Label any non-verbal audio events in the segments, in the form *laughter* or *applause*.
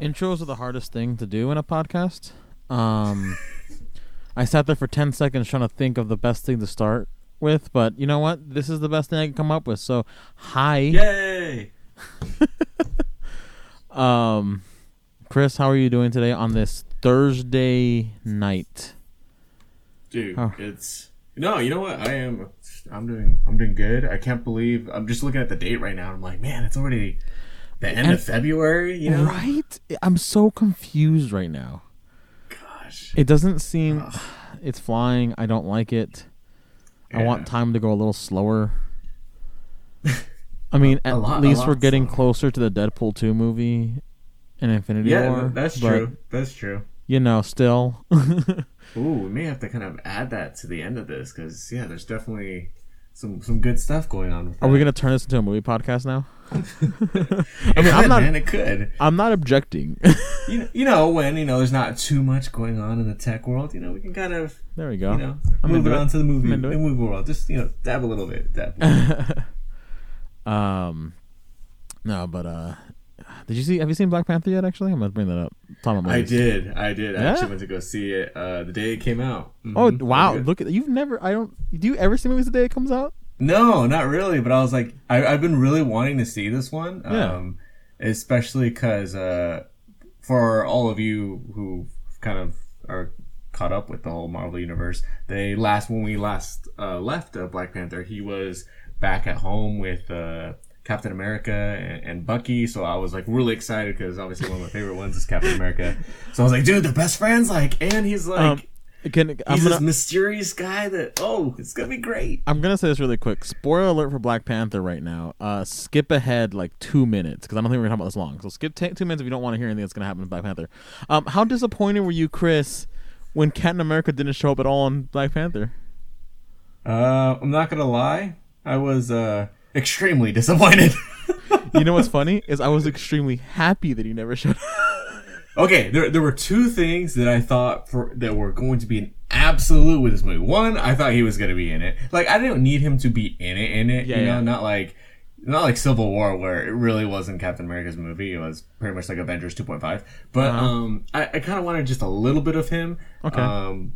Intros are the hardest thing to do in a podcast. Um, I sat there for ten seconds trying to think of the best thing to start with, but you know what? This is the best thing I can come up with. So, hi, Yay! *laughs* um, Chris, how are you doing today on this Thursday night? Dude, Oh. it's no, you know what? I am I'm doing I'm doing good. I can't believe I'm just looking at the date right now. I'm like, man, it's already the end And- of February, you know? Right? I'm so confused right now. Gosh. It doesn't seem *sighs* it's flying. I don't like it. I want time to go a little slower. *laughs* I mean, at lot- least we're getting slower. closer to the Deadpool 2 movie and Infinity Yeah, War. th- that's but, true. That's true. You know, still. *laughs* Ooh, we may have to kind of add that to the end of this because yeah, there's definitely some some good stuff going on. With Are we going to turn this into a movie podcast now? *laughs* I mean, I'm not- man, it could. I'm not objecting. *laughs* You know, you know when you know there's not too much going on in the tech world. You know, we can kind of there we go. you know I'm move it on to the movie, the movie world. Just you know, dab a little bit. Dab. *laughs* um, no, but uh, did you see? Have you seen Black Panther yet? Actually, I'm gonna bring that up. I did. I did. I actually went to go see it uh, the day it came out. Oh Mhm. wow! Look at you've never. I don't. Do you ever see movies the day it comes out? No, not really. But I was like, I, I've been really wanting to see this one. Yeah. Um, especially because uh, for all of you who kind of are caught up with the whole Marvel universe, they last when we last uh, left uh, Black Panther, he was back at home with. Uh, Captain America and, and Bucky, so I was like really excited because obviously one of my favorite ones is Captain America. So I was like, dude, they're best friends. Like, and he's like, Um, Can, I'm he's gonna. this mysterious guy that oh, it's gonna be great. I'm gonna say this really quick. Spoiler alert for Black Panther right now. Uh, skip ahead like two minutes because I don't think we're gonna talk about this long. So skip t- two minutes if you don't want to hear anything that's gonna happen in Black Panther. Um, how disappointed were you, Chris, when Captain America didn't show up at all in Black Panther? Uh, I'm not gonna lie, I was uh extremely disappointed. *laughs* You know what's funny is I was extremely happy that he never showed up. okay, there there were two things that I thought for that were going to be an absolute with this movie. One, I thought he was gonna be in it. Like I didn't need him to be in it. In it, Yeah, you know, yeah. not like. Not like Civil War, where it really wasn't Captain America's movie. It was pretty much like Avengers 2.5. But Uh-huh. um, I, I kind of wanted just a little bit of him. Okay. Um,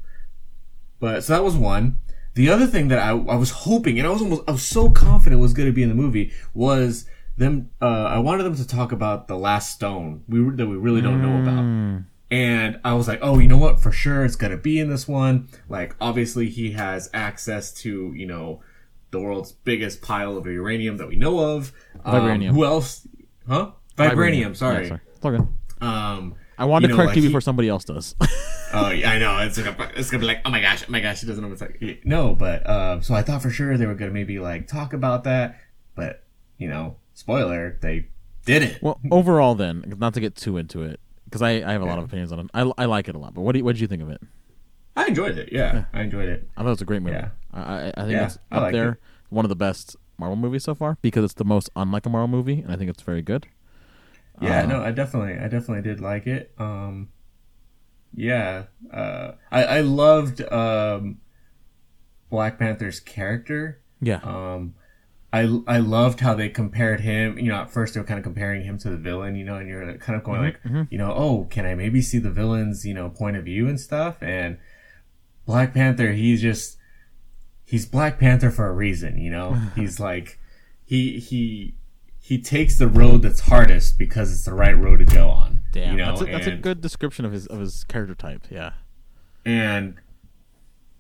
But so that was one. The other thing that I, I was hoping, and I was almost I was so confident was going to be in the movie was them. Uh, I wanted them to talk about the Last Stone we that we really don't know about. And I was like, oh, you know what? For sure, it's gonna be in this one. Like, obviously, he has access to you know the world's biggest pile of uranium that we know of. Um, Vibranium. who else? Huh? Vibranium. sorry. Yeah, sorry. It's all good. Um, I wanted You to know, correct like you he- before somebody else does. *laughs* Oh yeah, I know. It's gonna it's gonna be like, oh my gosh, oh my gosh, he doesn't know what's like. No, but um, so I thought for sure they were gonna maybe like talk about that, but you know, spoiler, they didn't. well, overall, then, not to get too into it, because I, I have a lot of opinions on it. I, I like it a lot. But what do you, what did you think of it? I enjoyed it. Yeah, I enjoyed it. I thought it was a great movie. Yeah. I, I, think Yeah, it's up there. it. One of the best Marvel movies so far because it's the most unlike a Marvel movie, and I think it's very good. Yeah, no, I definitely, I definitely did like it. Um, yeah, uh, I I loved um, Black Panther's character. Yeah. Um, I I loved how they compared him. You know, at first they were kind of comparing him to the villain. You know, and you're kind of going Mm-hmm, like, you know, oh, can I maybe see the villain's you know point of view and stuff? And Black Panther, he's just he's Black Panther for a reason. You know, *laughs* he's like he he he takes the road that's hardest because it's the right road to go on. Damn, you know, that's, a, that's a good description of his of his character type. Yeah. and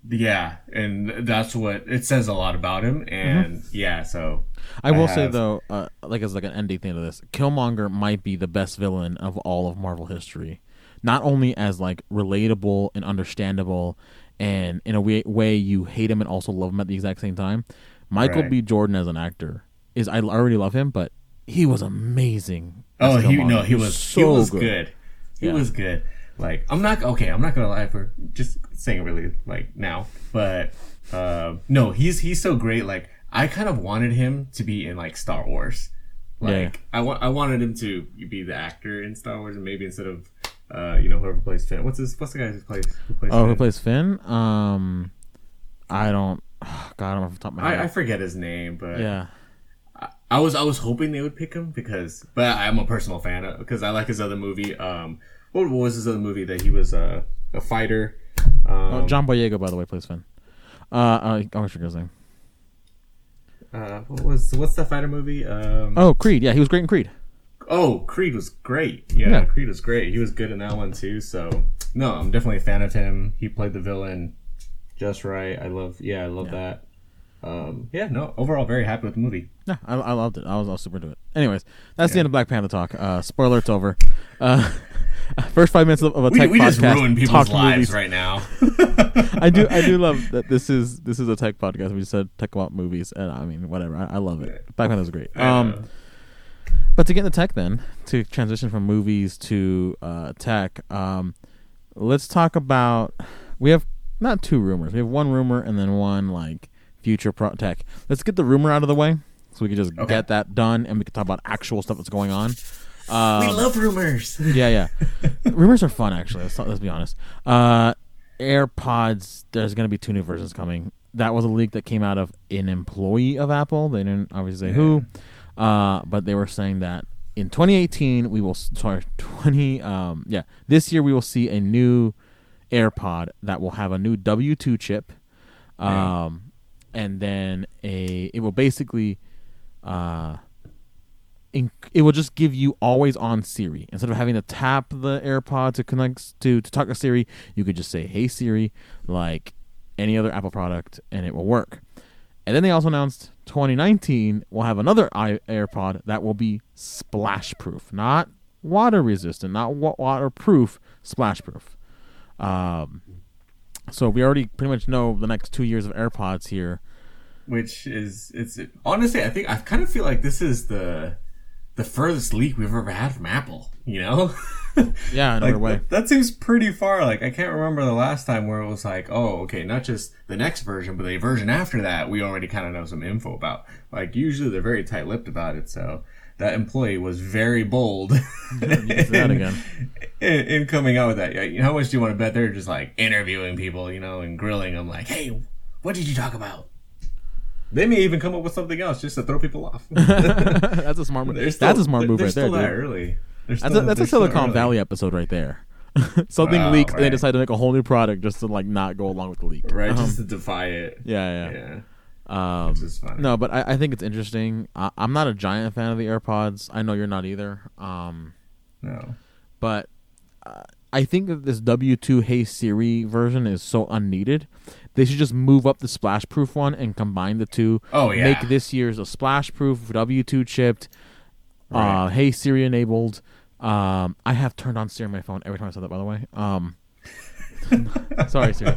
yeah, and that's what it says a lot about him. And yeah, so I will say have- though, uh, like as like an ending thing to this, Killmonger might be the best villain of all of Marvel history. Not only as like relatable and understandable, and in a way, way you hate him and also love him at the exact same time. Michael Right. B. Jordan as an actor is I already love him, but he was amazing. Oh, he no, he was he so was good. He Yeah. was good. Like I'm not okay. I'm not gonna lie for just saying it really like now, but uh, no, he's he's so great. Like I kind of wanted him to be in like Star Wars. Like Yeah. I want I wanted him to be the actor in Star Wars, and maybe instead of uh, you know whoever plays Finn. What's his What's the guy who plays who plays? Oh, who plays Finn? Um, I don't. *sighs* God, I don't know off the top of my I, I forget his name, but yeah. I was I was hoping they would pick him because, but I'm a personal fan of, because I like his other movie. Um, what was his other movie that he was a a fighter? Um, Oh, John Boyega, by the way, plays Finn. Uh, uh I forget his name. uh, what was what's that fighter movie? Um, Oh, Creed. Yeah, he was great in Creed. Oh, Creed was great. Yeah, Yeah. Creed was great. He was good in that one too. So no, I'm definitely a fan of him. He played the villain just right. I love. Yeah, I love that. Um, yeah, no. Overall, very happy with the movie. Yeah, I, I loved it. I was, I was super into it. Anyways, that's the end of Black Panther talk. Uh, spoiler, it's over. Uh, *laughs* first five minutes of, of a tech we podcast. just ruined talk people's movies. lives right now. *laughs* *laughs* I do I do love that this is this is a tech podcast. We just said tech about movies, and I mean whatever. I, I love it. Black Panther's great. Um, but to get into tech, then to transition from movies to uh, tech, um, let's talk about. We have not two rumors. We have one rumor and then one like future pro tech. Let's get the rumor out of the way so we can just Okay. get that done, and we can talk about actual stuff that's going on. Um, we love rumors. *laughs* yeah, yeah. Rumors are fun, actually. Let's, let's be honest. Uh, AirPods. There's going to be two new versions coming. That was a leak that came out of an employee of Apple. They didn't obviously say who, uh, but they were saying that in 2018 we will. Sorry, *laughs* 20. Um, yeah, this year we will see a new AirPod that will have a new W2 chip, um, and then a. It will basically. Uh, it will just give you always on Siri instead of having to tap the AirPod to connect to to talk to Siri. You could just say "Hey Siri" like any other Apple product, and it will work. And then they also announced 2019 will have another AirPod that will be splash proof, not water resistant, not wa- waterproof, splash proof. Um, so we already pretty much know the next two years of AirPods here. Which is it's honestly, I think I kind of feel like this is the the furthest leak we've ever had from Apple. You know. *laughs* Yeah, in a like, way. That, that seems pretty far. Like I can't remember the last time where it was like, oh, okay, not just the next version, but the version after that, we already kind of know some info about. Like usually they're very tight-lipped about it. So that employee was very bold You can say that again. in, in coming out with that. Yeah, you know, how much do you want to bet they're just like interviewing people, you know, and grilling them, like, hey, what did you talk about? They may even come up with something else just to throw people off. *laughs* *laughs* that's a smart move. Still- That's a smart move right there, still that dude. early. They're That's a, that's a Silicon. Valley episode right there. *laughs* Something Wow, leaks and they decide to make a whole new product just to like not go along with the leak. right? Um, just to defy it. yeah, Yeah, yeah. Um, which is funny. no, but I, I think it's interesting. I, I'm not a giant fan of the AirPods. I know you're not either. Um, no. but uh, I think that this W2 Hey Siri version is so unneeded. They should just move up the splash proof one and combine the two. Oh, yeah. Make this year's a splash proof W2 chipped, uh, Hey Siri enabled. Um, I have turned on Siri on my phone every time I said that. By the way, um, *laughs* sorry Siri.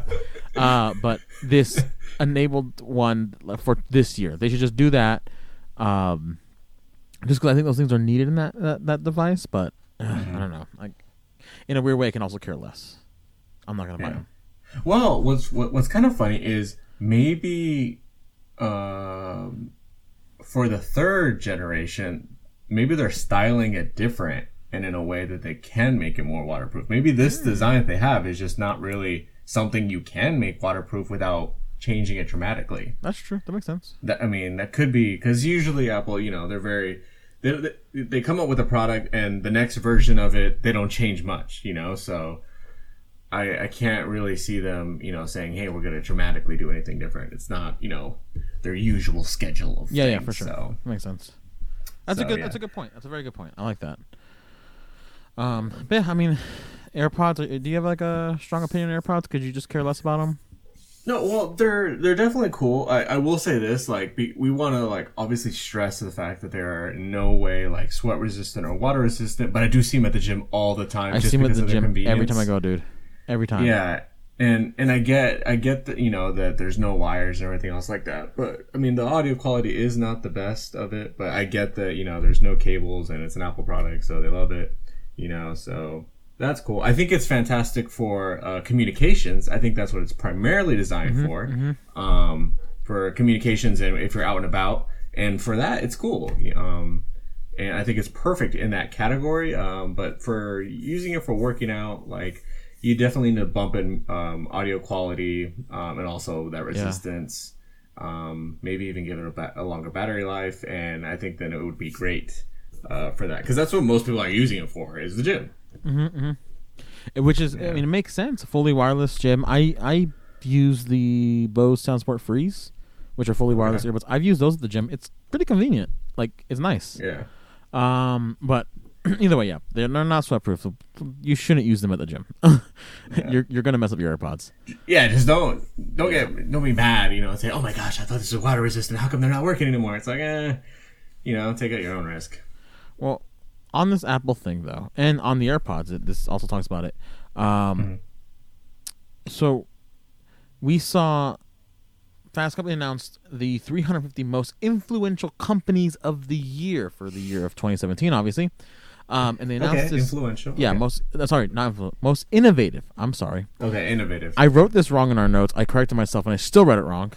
Uh, but this enabled one for this year, they should just do that. Um, just because I think those things are needed in that that, that device, but *sighs* uh, Mm-hmm. I don't know. Like in a weird way, I can also care less. I'm not gonna buy them. Well, what's what, what's kind of funny is maybe um, for the third generation, maybe they're styling it different and in a way that they can make it more waterproof. Maybe this Hmm. design that they have is just not really something you can make waterproof without changing it dramatically. That's true. That makes sense. That I mean, that could be because usually Apple, you know, they're very they, they they come up with a product and the next version of it they don't change much, you know. So I I can't really see them, you know, saying, hey, we're going to dramatically do anything different. It's not, you know, their usual schedule of Yeah, yeah, for sure. So That makes sense. That's a good. yeah. That's a good point. That's a very good point. I like that. Um, but yeah, I mean, AirPods. Do you have like a strong opinion on AirPods? Could you just care less about them? No, well, they're they're definitely cool. I, I will say this, like, be, we want to like obviously stress the fact that they are no way like sweat resistant or water resistant. But I do see them at the gym all the time. I just see them at the gym every time I go, dude. Every time. Yeah, and and I get I get that you know that there's no wires and everything else like that. But I mean, the audio quality is not the best of it. But I get that you know there's no cables and it's an Apple product, so they love it. You know, so that's cool. I think it's fantastic for uh, communications. I think that's what it's primarily designed for. Um, for communications and if you're out and about, and for that, it's cool. Um, and I think it's perfect in that category. Um, but for using it for working out, like you definitely need to bump in um, audio quality um, and also that resistance. Um, maybe even give it a, ba- a longer battery life, and I think then it would be great uh, for that because that's what most people are using it for is the gym. Which is I mean it makes sense. Fully wireless gym. I I use the Bose SoundSport Freeze, which are fully wireless earbuds. I've used those at the gym. It's pretty convenient. Like it's nice. Yeah. Um, but *clears throat* either way, yeah, they're, they're not sweatproof. So you shouldn't use them at the gym. *laughs* You're you're gonna mess up your AirPods. Yeah, just don't don't get don't be mad, you know, say, Oh my gosh, I thought this was water resistant, how come they're not working anymore? It's like eh you know, take out your own risk. Well, on this Apple thing though, and on the AirPods, it, this also talks about it. Um, so we saw Fast Company announced the 350 most influential companies of the year for the year of 2017, obviously. Um, and they announced Okay, this. influential. Yeah, okay. most. uh, Sorry, not influ- most innovative. I'm sorry. Okay, innovative. I wrote this wrong in our notes. I corrected myself, and I still read it wrong.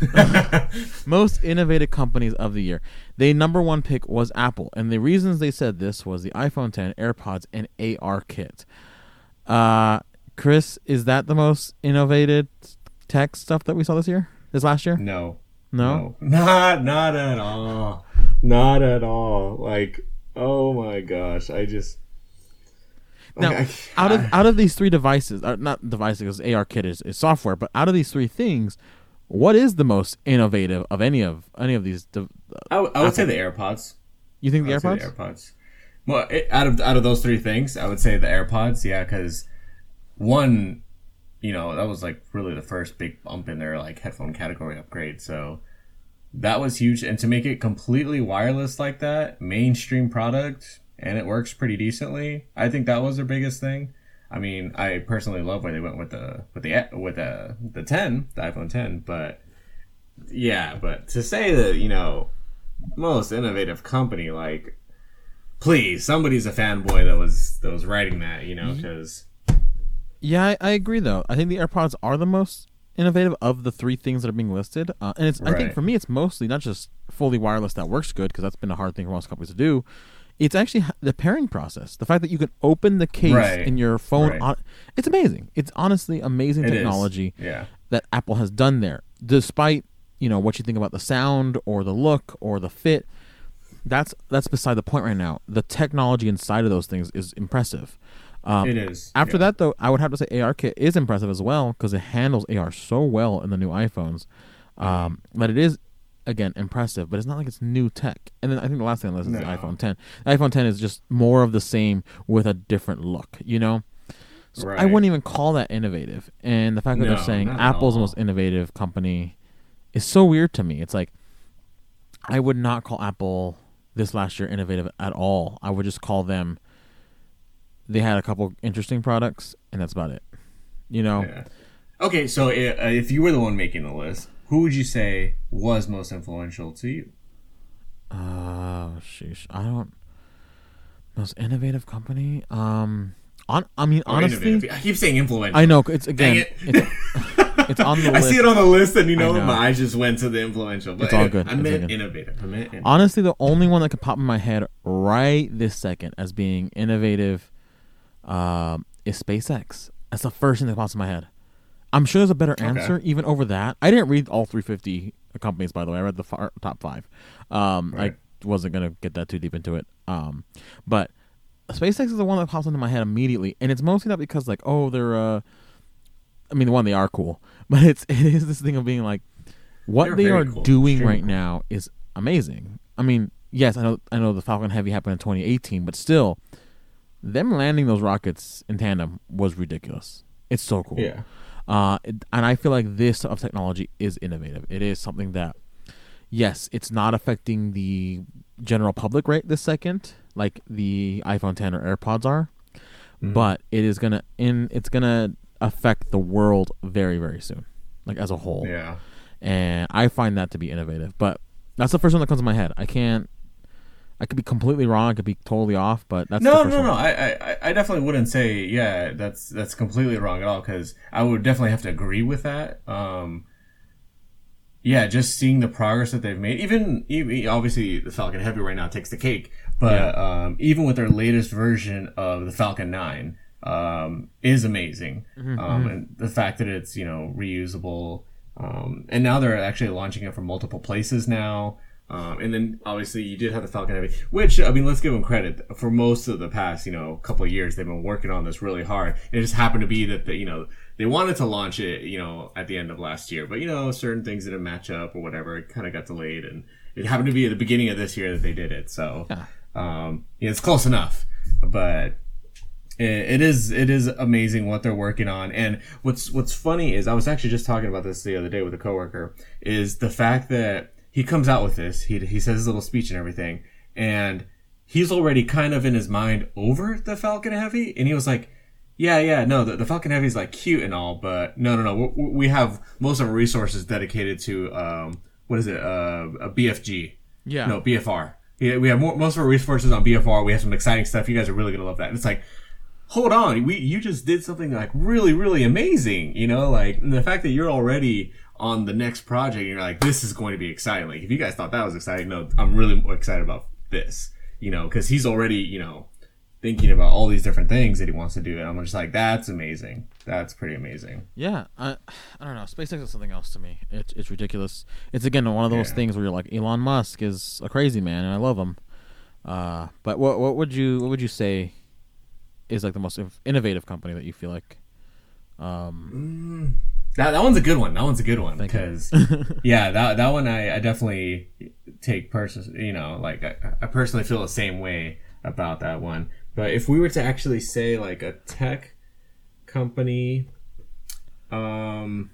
*laughs* Most innovative companies of the year. The number one pick was Apple, and the reasons they said this was the iPhone 10, AirPods, and ARKit. Uh, Chris, is that the most innovative tech stuff that we saw this year? This last year? no. No. *laughs* Not not at all. Not at all. Like, oh my gosh. I just Now, Okay, out of out of these three devices, uh, not devices, because ARKit is, is software, but out of these three things, what is the most innovative of any of any of these? De- I, w- I would say the AirPods. you think the AirPods? The AirPods. Well, it, out of out of those three things, I would say the AirPods. Yeah, because one, you know, that was like really the first big bump in their like headphone category upgrade. So that was huge, and to make it completely wireless like that, mainstream product, and it works pretty decently. I think that was their biggest thing. I mean, I personally love where they went with the with the with the the ten, the iPhone ten, but yeah, but to say that you know most innovative company like please somebody's a fanboy that was that was writing that you know because Yeah, I, I agree. Though I think the AirPods are the most innovative of the three things that are being listed, uh, and it's I think for me it's mostly not just fully wireless that works good because that's been a hard thing for most companies to do. It's actually the pairing process. The fact that you can open the case Right. in your phone. Right. On, it's amazing. It's honestly amazing It technology yeah that Apple has done there, despite you know what you think about the sound or the look or the fit. That's that's beside the point right now. The technology inside of those things is impressive. Um, it is after yeah. that, though, I would have to say ARKit is impressive as well because it handles AR so well in the new iPhones. Um, but it is, again, impressive, but it's not like it's new tech. And then I think the last thing on this is the iPhone 10. The iPhone 10 is just more of the same with a different look, you know? So I wouldn't even call that innovative. And the fact that they're saying Apple's the most innovative company is so weird to me. It's like, I would not call Apple this last year innovative at all. I would just call them they had a couple interesting products and that's about it. You know, yeah. okay so uh, if you were the one making the list who would you say was most influential to you oh sheesh, I don't most innovative company. Um, on I mean honestly, innovative? i keep saying influential I know it's again Dang it. it's it's *laughs* on the I see it on the list, and you know, know. my eyes just went to the influential. But It's all good. I all meant good. innovative. I meant innovative. Honestly, the only one that could pop in my head right this second as being innovative um, is SpaceX. That's the first thing that pops in my head. I'm sure there's a better answer even over that. I didn't read all 350 companies, by the way. I read the far, top five. Um, Right. I wasn't gonna get that too deep into it. Um, but SpaceX is the one that pops into my head immediately, and it's mostly not because like, oh, they're. Uh, I mean, the one they are cool, *laughs* but it's it is this thing of being like, what They're they are cool. doing Extremely right now is amazing. I mean, yes, I know I know the Falcon Heavy happened in 2018, but still, them landing those rockets in tandem was ridiculous. It's so cool. Yeah. Uh, it- and I feel like this type of technology is innovative. It is something that, yes, it's not affecting the general public right this second, like the iPhone 10 or AirPods are, Mm-hmm. but it is gonna in it's gonna affect the world very very soon, like as a whole. Yeah. And I find that to be innovative. But that's the first one that comes to my head. I can't. I could be completely wrong. I could be totally off. But that's No, no, no. I, I, I definitely wouldn't say yeah. That's that's completely wrong at all. Because I would definitely have to agree with that. Um, yeah, just seeing the progress that they've made. Even, even obviously the Falcon Heavy right now takes the cake. But um, even with their latest version of the Falcon Nine, um, is amazing. Mm-hmm, um, and the fact that it's you know reusable. Um, and now they're actually launching it from multiple places now. Um, and then obviously you did have the Falcon Heavy, which I mean, let's give them credit for most of the past, you know, couple of years. They've been working on this really hard. It just happened to be that the, you know they wanted to launch it, you know, at the end of last year, but you know, certain things didn't match up or whatever. It kind of got delayed, and it happened to be at the beginning of this year that they did it. So, Yeah. um, yeah, it's close enough, but it, it is it is amazing what they're working on. And what's what's funny is I was actually just talking about this the other day with a coworker is the fact that he comes out with this. He he says his little speech and everything, and he's already kind of in his mind over the Falcon Heavy, and he was like. Yeah, yeah, no, the, the Falcon Heavy is like cute and all, but no, no, no. We, we have most of our resources dedicated to um, what is it? Uh, a BFG. Yeah. No, BFR. Yeah, we have more, most of our resources on BFR. We have some exciting stuff. You guys are really gonna love that. And it's like, hold on, we you just did something like really, really amazing. You know, like the fact that you're already on the next project, and you're like, this is going to be exciting. Like, if you guys thought that was exciting, no, I'm really excited about this. You know, because he's already, you know, thinking about all these different things that he wants to do, and I'm just like, that's amazing. That's pretty amazing. Yeah, I, I don't know. SpaceX is something else to me. It's it's ridiculous. It's again one of those Yeah. things where you're like Elon Musk is a crazy man, and I love him. Uh, but what what would you what would you say is like the most innovative company that you feel like? Um, That that one's a good one. That one's a good one because *laughs* yeah, that that one I, I definitely take person. You know, like I, I personally feel the same way about that one. But if we were to actually say like a tech company, um,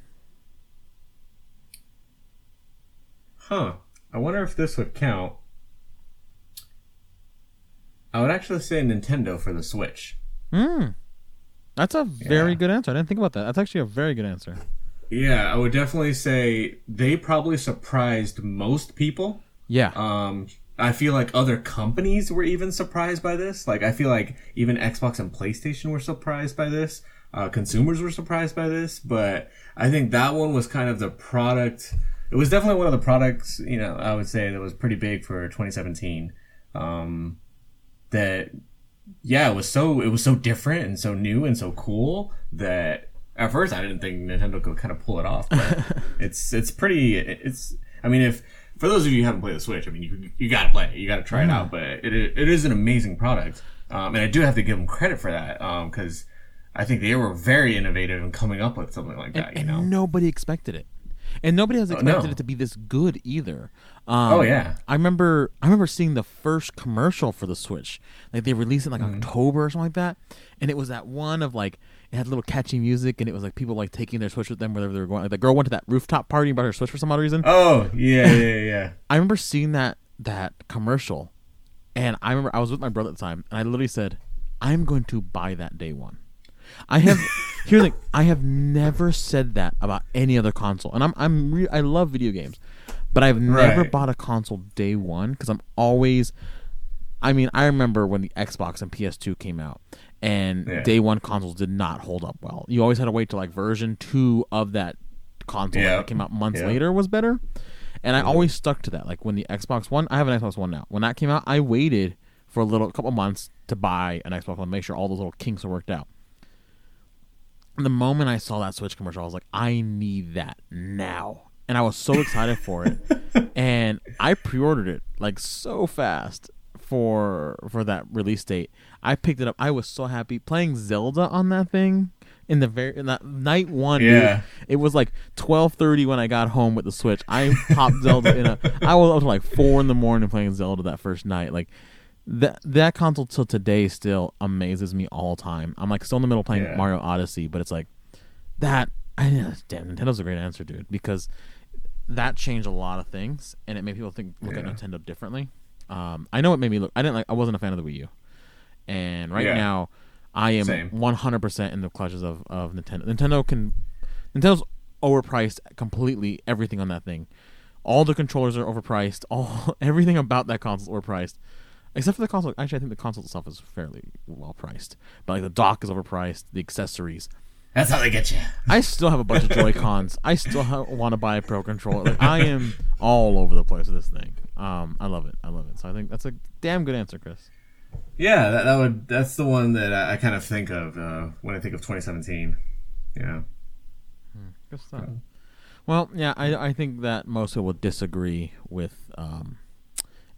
huh? I wonder if this would count. I would actually say Nintendo for the Switch. mm, that's a very Yeah. good answer. I didn't think about that. That's actually a very good answer. Yeah, I would definitely say they probably surprised most people. Yeah, Um, I feel like other companies were even surprised by this. Like, I feel like even Xbox and PlayStation were surprised by this. Uh, consumers were surprised by this, but I think that one was kind of the product. It was definitely one of the products, you know, I would say that was pretty big for 2017. Um, that, yeah, it was so, it was so different and so new and so cool that at first I didn't think Nintendo could kind of pull it off, but *laughs* it's, it's pretty, it's, I mean, if, for those of you who haven't played the Switch, I mean, you you got to play it, you got to try it out. But it it is an amazing product, um, and I do have to give them credit for that because I think they were very innovative in coming up with something like that. and, you know? nobody expected it, and nobody has expected no. it to be this good either. Um, Oh, yeah. I remember I remember seeing the first commercial for the Switch. Like they released it in like Mm-hmm. October or something like that, and it was that one of like it had little catchy music, and it was like people like taking their Switch with them wherever they were going. Like the girl went to that rooftop party and brought her Switch for some odd reason. oh yeah, yeah, yeah. *laughs* I remember seeing that that commercial, and I remember I was with my brother at the time, and I literally said, "I'm going to buy that day one." I have here's the thing, I have never said that about any other console, and I'm I'm re- I love video games, but I've never Right. bought a console day one because I'm always. I mean, I remember when the Xbox and PS2 came out, and Yeah. day one consoles did not hold up well. You always had to wait till like version two of that console Yeah. that came out months Yeah. later was better. And I mm-hmm. always stuck to that. Like when the Xbox One, I have an Xbox One now. When that came out, I waited for a little couple months to buy an Xbox One, make sure all those little kinks are worked out. And the moment I saw that Switch commercial, I was like, I need that now. And I was so excited for it. *laughs* And I pre-ordered it like so fast for for that release date. I picked it up. I was so happy playing Zelda on that thing in the very in that night one. dude. Yeah. it was like twelve thirty when I got home with the Switch. I popped Zelda in a. I was up to like four in the morning playing Zelda that first night. Like that that console till today still amazes me all the time. I'm like still in the middle playing Yeah. Mario Odyssey, but it's like that. I damn Nintendo's a great answer, dude, because that changed a lot of things, and it made people think look Yeah. at Nintendo differently. Um, I know it made me look. I didn't like. I wasn't a fan of the Wii U, and right Yeah. now, I am 100 percent in the clutches of of Nintendo. Nintendo can. Nintendo's overpriced completely everything on that thing. All the controllers are overpriced. *laughs* All everything about that console is overpriced, except for the console. Actually, I think the console itself is fairly well priced. But like the dock is overpriced. The accessories. That's how they get you. I still have a bunch of Joy Cons. *laughs* I still ha- want to buy a Pro controller. Like, I am all over the place with this thing. Um, I love it. I love it. So I think that's a damn good answer, Chris. Yeah, that, that would that's the one that I, I kind of think of uh, when I think of 2017. Yeah. Good stuff. Well, yeah, I I think that most people would disagree with um,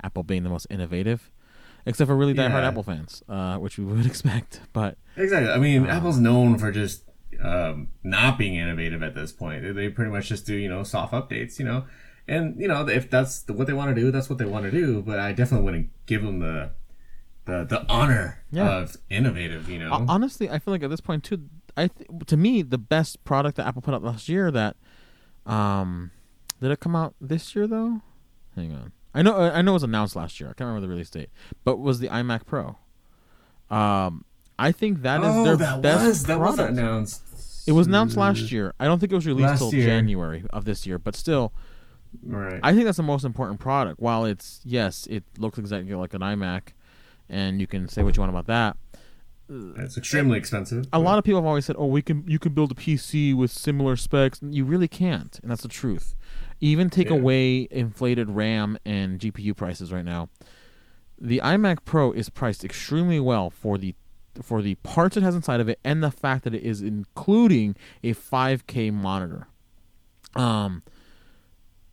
Apple being the most innovative, except for really diehard Yeah. Apple fans, uh, which we would *laughs* expect. But Exactly. I mean, Apple's known for just um, not being innovative at this point. They- pretty much just do you know soft updates, you know, and you know if that's what they want to do, that's what they want to do. But I definitely wouldn't give them the the the honor Yeah. of innovative. You know, honestly, I feel like at this point too, I th- to me the best product that Apple put out last year that, um, did it come out this year though? Hang on, I know I know it was announced last year. I can't remember the release date, but was the iMac Pro. Um, I think that is oh, their that best was that was product. announced. It was announced last year. I don't think it was released Last till year. January of this year, but still, Right. I think that's the most important product. While it's yes, it looks exactly like an iMac, and you can say what you want about that. it's extremely expensive. a lot of people have always said, "Oh, we can you can build a PC with similar specs." You really can't, and that's the truth. Even take Yeah. away inflated RAM and GPU prices right now. The iMac Pro is priced extremely well for the for the parts it has inside of it and the fact that it is including a 5K monitor. Um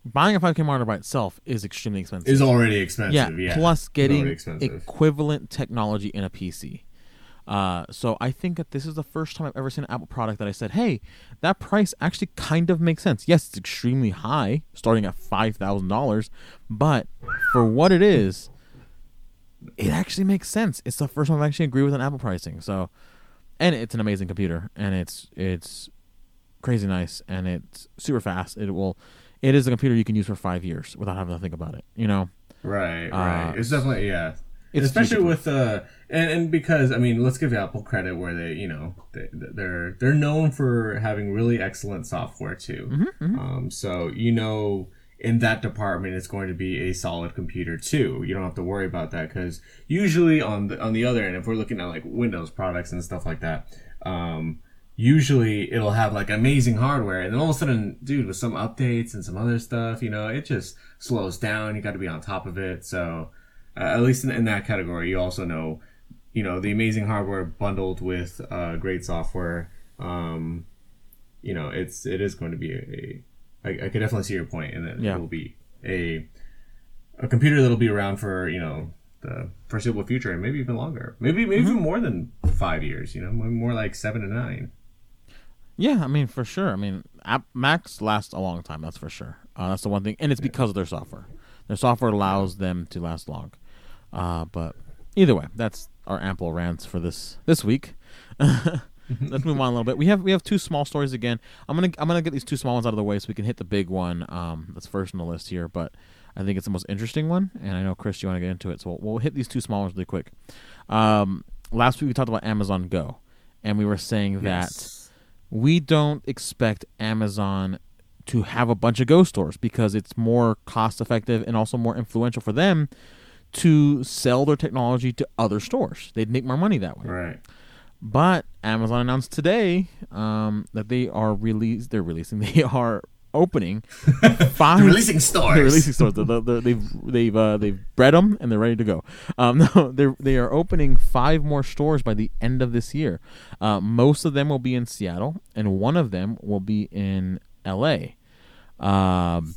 buying a 5K monitor by itself is extremely expensive is already expensive. Yeah. plus getting equivalent technology in a PC. Uh, so I think that this is the first time I've ever seen an Apple product that I said, "Hey, that price actually kind of makes sense." Yes, it's extremely high, starting at five thousand dollars, but for what it is, it actually makes sense. It's the first time I've actually agreed with an Apple pricing. So, and it's an amazing computer, and it's it's crazy nice, and it's super fast. It will, it is a computer you can use for five years without having to think about it. You know. Right, Uh, right. it's definitely yeah. it's Especially with uh, and and because I mean, let's give Apple credit where they, you know, they, they're they're known for having really excellent software too. Mm-hmm, Um, so you know, in that department, it's going to be a solid computer too. You don't have to worry about that because usually on the on the other end, if we're looking at like Windows products and stuff like that, um, usually it'll have like amazing hardware and then all of a sudden dude with some updates and some other stuff you know it just slows down you got to be on top of it so uh, at least in, in that category you also know you know the amazing hardware bundled with uh, great software um, you know it's it is going to be a, a I, I could definitely see your point and that Yeah. it will be a a computer that'll be around for you know the foreseeable future and maybe even longer maybe maybe even more than five years you know more like seven to nine Yeah, I mean for sure. I mean, app, Macs last a long time. That's for sure. Uh, that's the one thing, and it's because of their software. Their software allows them to last long. Uh, but either way, that's our Apple rants for this this week. *laughs* *laughs* Let's move on a little bit. We have we have two small stories again. I'm gonna I'm gonna get these two small ones out of the way so we can hit the big one. Um, that's first on the list here, but I think it's the most interesting one, and I know Chris, you want to get into it, so we'll, we'll hit these two small ones really quick. Um, last week we talked about Amazon Go, and we were saying that we don't expect Amazon to have a bunch of Go stores because it's more cost effective and also more influential for them to sell their technology to other stores. They'd make more money that way. right But Amazon announced today um, that they are release they're releasing *laughs* they are opening *laughs* five They're releasing stores they're releasing stores. They're, they're, they've they've uh, they've bred them and they're ready to go. Um, *laughs* no, they they are opening five more stores by the end of this year. Uh, most of them will be in Seattle, and one of them will be in L.A. Um,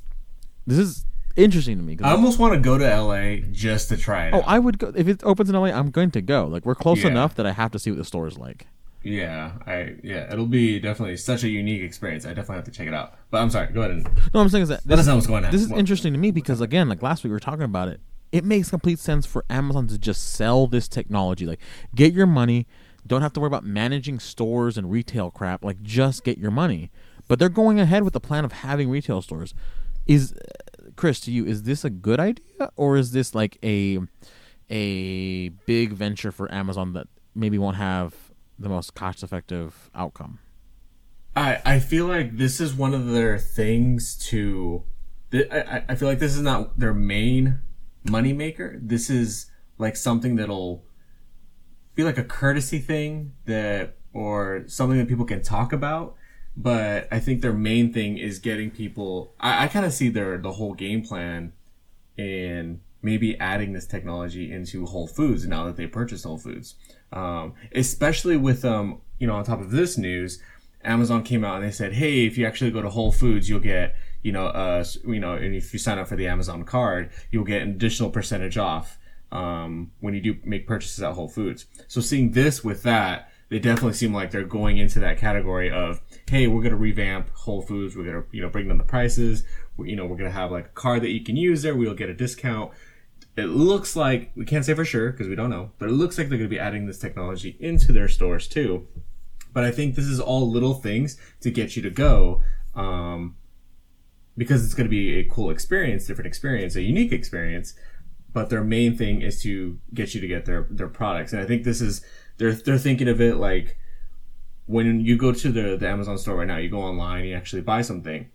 this is interesting to me. 'cause I almost want to go to LA just to try it oh, out. I would go if it opens in L.A. I'm going to go. Like we're close Yeah. enough that I have to see what the store is like. yeah I yeah it'll be definitely such a unique experience I definitely have to check it out but I'm sorry go ahead and No, I'm saying is that let this, us know what's going on this is What- interesting to me because again, like last week we were talking about it. It makes complete sense for Amazon to just sell this technology. Like, get your money. Don't have to worry about managing stores and retail crap. Like, just get your money. But they're going ahead with the plan of having retail stores. Is Chris to you? Is this a good idea or is this like a a big venture for Amazon that maybe won't have the most cost effective outcome? I, I feel like this is one of their things to. I, I- feel like this is not their main moneymaker. This is like something that'll be like a courtesy thing that, or something that people can talk about. But I think their main thing is getting people. I, I kind of see their the whole game plan in maybe adding this technology into Whole Foods now that they purchased Whole Foods. Um, especially with um, you know, on top of this news, Amazon came out and they said, "Hey, if you actually go to Whole Foods, you'll get you know, uh, you know, and if you sign up for the Amazon card, you'll get an additional percentage off um, when you do make purchases at Whole Foods." So seeing this with that, they definitely seem like they're going into that category of, "Hey, we're going to revamp Whole Foods. We're going to you know bring down the prices. We, you know, we're going to have like a card that you can use there. We'll get a discount." It looks like we can't say for sure because we don't know, but it looks like they're going to be adding this technology into their stores too. But I think this is all little things to get you to go. Um, because it's going to be a cool experience, different experience, a unique experience. But their main thing is to get you to get their their products, and I think this is they're they're thinking of it like when you go to the the Amazon store right now, you go online, you actually buy something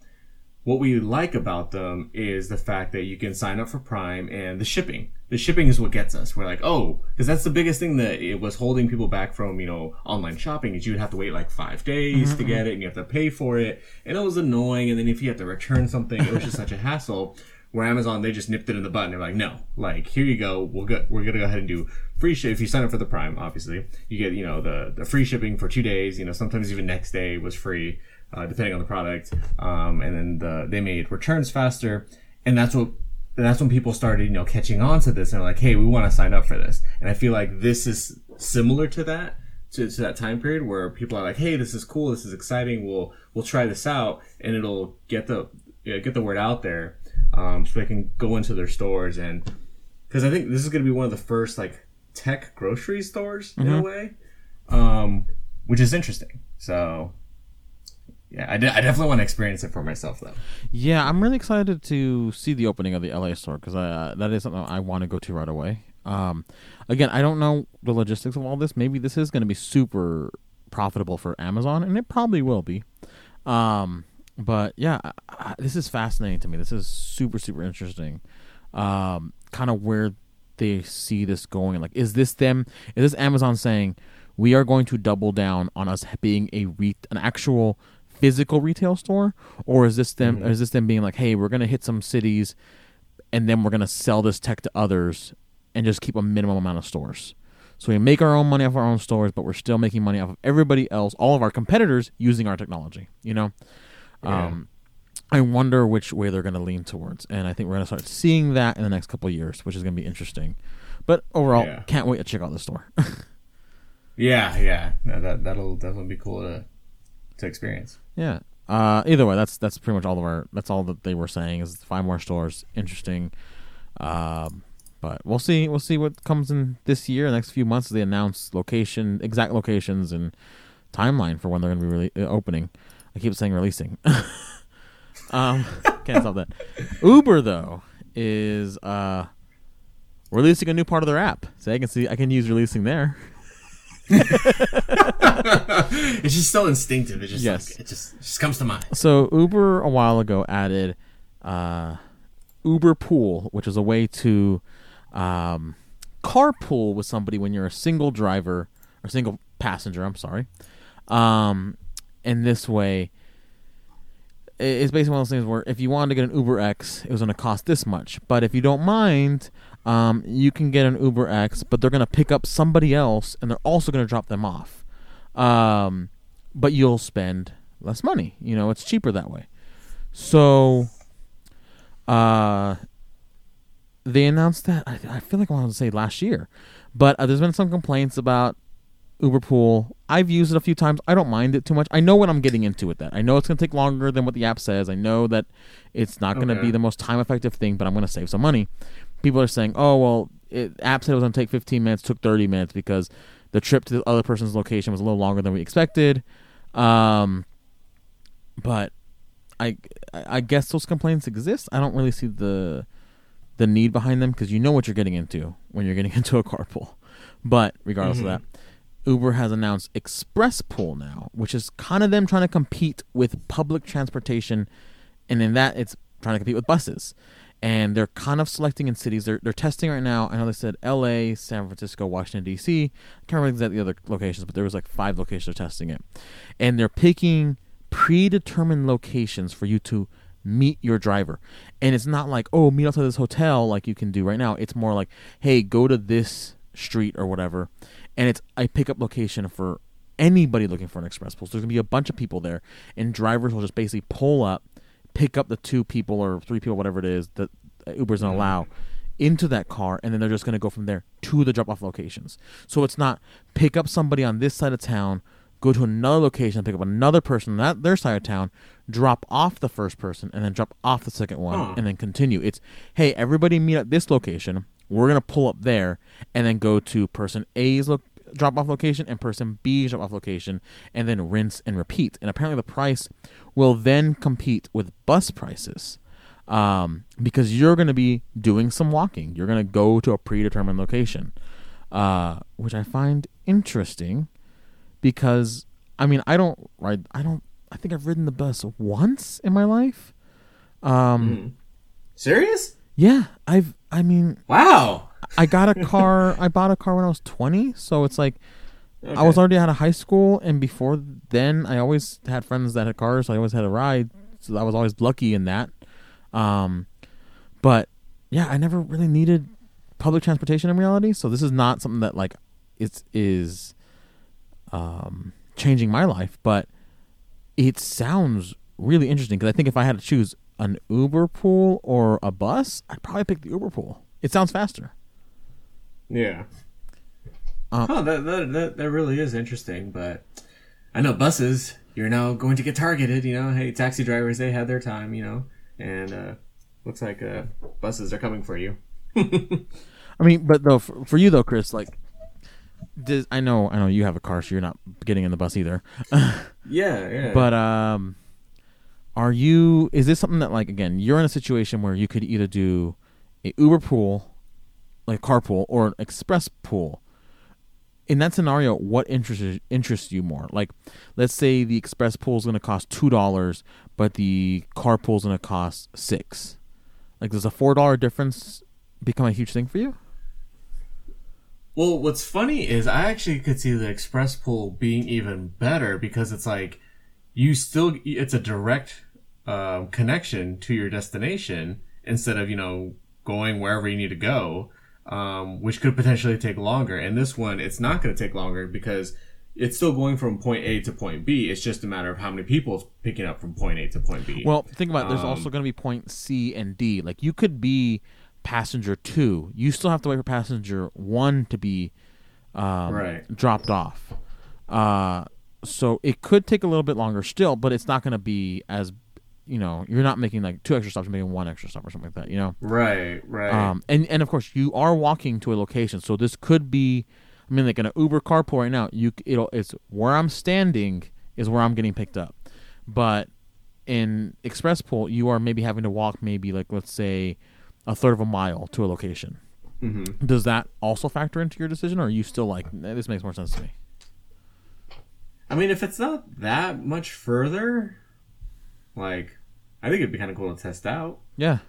what we like about them is the fact that you can sign up for Prime and the shipping. The shipping is what gets us. We're like, oh, because that's the biggest thing that it was holding people back from, you know, online shopping is you would have to wait like five days mm-hmm. to get it and you have to pay for it. And it was annoying. And then if you have to return something, it was just such a hassle. Where Amazon, they just nipped it in the butt and They're like, no, like, here you go. We'll go, we're to go ahead and do free ship. If you sign up for the Prime, obviously, you get, you know, the, the free shipping for two days. You know, sometimes even next day was free uh, depending on the product. Um, and then the, they made returns faster, and that's what that's when people started, you know, catching on to this and they're like, hey, we want to sign up for this. And I feel like this is similar to that. To, to that time period where people are like, "Hey, this is cool. This is exciting. We'll we'll try this out, and it'll get the you know, get the word out there, um, so they can go into their stores and because I think this is going to be one of the first like tech grocery stores mm-hmm. in a mm-hmm. way, um, which is interesting. So yeah, I, I definitely want to experience it for myself though. Yeah, I'm really excited to see the opening of the LA store because uh, that is something I want to go to right away. Um, again, I don't know the logistics of all this. Maybe this is going to be super profitable for Amazon, and it probably will be. Um, but yeah, I, I, this is fascinating to me. This is super super interesting. Um, kind of where they see this going. Like, is this them? Is this Amazon saying we are going to double down on us being a re- an actual physical retail store, or is this them? Mm-hmm. Is this them being like, hey, we're gonna hit some cities, and then we're gonna sell this tech to others, and just keep a minimum amount of stores. So we make our own money off our own stores, but we're still making money off of everybody else, all of our competitors using our technology. You know, yeah. um, I wonder which way they're going to lean towards, and I think we're going to start seeing that in the next couple years, which is going to be interesting. But overall, yeah. can't wait to check out the store. *laughs* yeah, yeah, no, that that'll definitely be cool to to experience. Yeah. Uh, either way, that's that's pretty much all of our. That's all that they were saying is five more stores. Interesting. Um, but we'll see. We'll see what comes in this year. The next few months, they announce location, exact locations, and timeline for when they're going to be uh, opening. I keep saying releasing. *laughs* um, can't stop that. Uber though is uh releasing a new part of their app, so I can see I can use releasing there. *laughs* it's just so instinctive. It just yes. Like, it just it just comes to mind. So Uber a while ago added uh, Uber Pool, which is a way to um, carpool with somebody when you're a single driver or single passenger. I'm sorry. Um, and this way, it's basically one of those things where if you wanted to get an Uber X, it was going to cost this much. But if you don't mind, um, you can get an Uber X, but they're going to pick up somebody else and they're also going to drop them off. Um, but you'll spend less money. You know, it's cheaper that way. So, uh, they announced that. I, I feel like I wanted to say last year, but uh, there's been some complaints about Uber Pool. I've used it a few times. I don't mind it too much. I know what I'm getting into with that. I know it's going to take longer than what the app says. I know that it's not going to be the most time effective thing, but I'm going to save some money people are saying, "Oh, well, it, app said it was going to take 15 minutes, took 30 minutes because the trip to the other person's location was a little longer than we expected." Um, but I I guess those complaints exist. I don't really see the the need behind them because you know what you're getting into when you're getting *laughs* into a carpool. But regardless mm-hmm. of that, Uber has announced Express Pool now, which is kind of them trying to compete with public transportation, and in that it's trying to compete with buses and they're kind of selecting in cities. They're they're testing right now. I know they said L.A., San Francisco, Washington D.C. I can't remember exactly the other locations, but there was like five locations they're testing it, and they're picking predetermined locations for you to meet your driver. And it's not like oh meet outside this hotel like you can do right now. It's more like hey go to this street or whatever, and it's a pick up location for anybody looking for an express pool. So there's gonna be a bunch of people there, and drivers will just basically pull up, pick up the two people or three people, whatever it is that Uber's gonna mm-hmm. allow, into that car, and then they're just gonna go from there to the drop off locations. So it's not pick up somebody on this side of town, go to another location, pick up another person on that their side of town, drop off the first person, and then drop off the second one, Huh. and then continue. It's hey, everybody meet at this location. We're gonna pull up there, and then go to person A's lo- drop off location and person B's drop off location, and then rinse and repeat. And apparently, the price will then compete with bus prices. Um, because you're going to be doing some walking. You're going to go to a predetermined location, uh, which I find interesting because I mean I don't ride I don't I think I've ridden the bus once in my life. Um Serious? yeah, I've I mean Wow. I got a car I bought a car when I was 20, so it's like I was already out of high school and before then I always had friends that had cars, so I always had a ride. So I was always lucky in that. Um but yeah, I never really needed public transportation in reality, so this is not something that like it's is um changing my life, but it sounds really interesting because I think if I had to choose an Uber pool or a bus, I'd probably pick the Uber pool. It sounds faster. Yeah. Uh, oh, that, that that that really is interesting. But I know buses. You're now going to get targeted. You know, hey, taxi drivers, they had their time. You know, and uh, looks like uh, buses are coming for you. *laughs* I mean, but though for, for you though, Chris, like, does I know I know you have a car, so you're not getting in the bus either. *laughs* Yeah, yeah. but um, are you? Is this something that like again, you're in a situation where you could either do a Uber pool, like carpool, or an express pool? In that scenario, what interests interests you more? Like, let's say the express pool is going to cost two dollars, but the carpool is going to cost six. Like, does a four dollar difference become a huge thing for you? Well, what's funny is I actually could see the express pool being even better because it's like you still it's a direct um, connection to your destination instead of you know going wherever you need to go, um, which could potentially take longer. And this one, it's not going to take longer because it's still going from point A to point B. It's just a matter of how many people it's picking up from point A to point B. Well, think about it. There's Um, also going to be point C and D. Like you could be passenger two. You still have to wait for passenger one to be um, Right. dropped off. Uh, so it could take a little bit longer still, but it's not going to be as you know. You're not making like two extra stops. You're making one extra stop or something like that. You know. right, right. Um, and and of course you are walking to a location, so this could be. I mean, like in an Uber carpool right now, you it'll it's where I'm standing is where I'm getting picked up, but in Express Pool, you are maybe having to walk maybe like let's say a third of a mile to a location. hmm Does that also factor into your decision, or are you still like this makes more sense to me? I mean, if it's not that much further, like, I think it'd be kind of cool to test out. Yeah.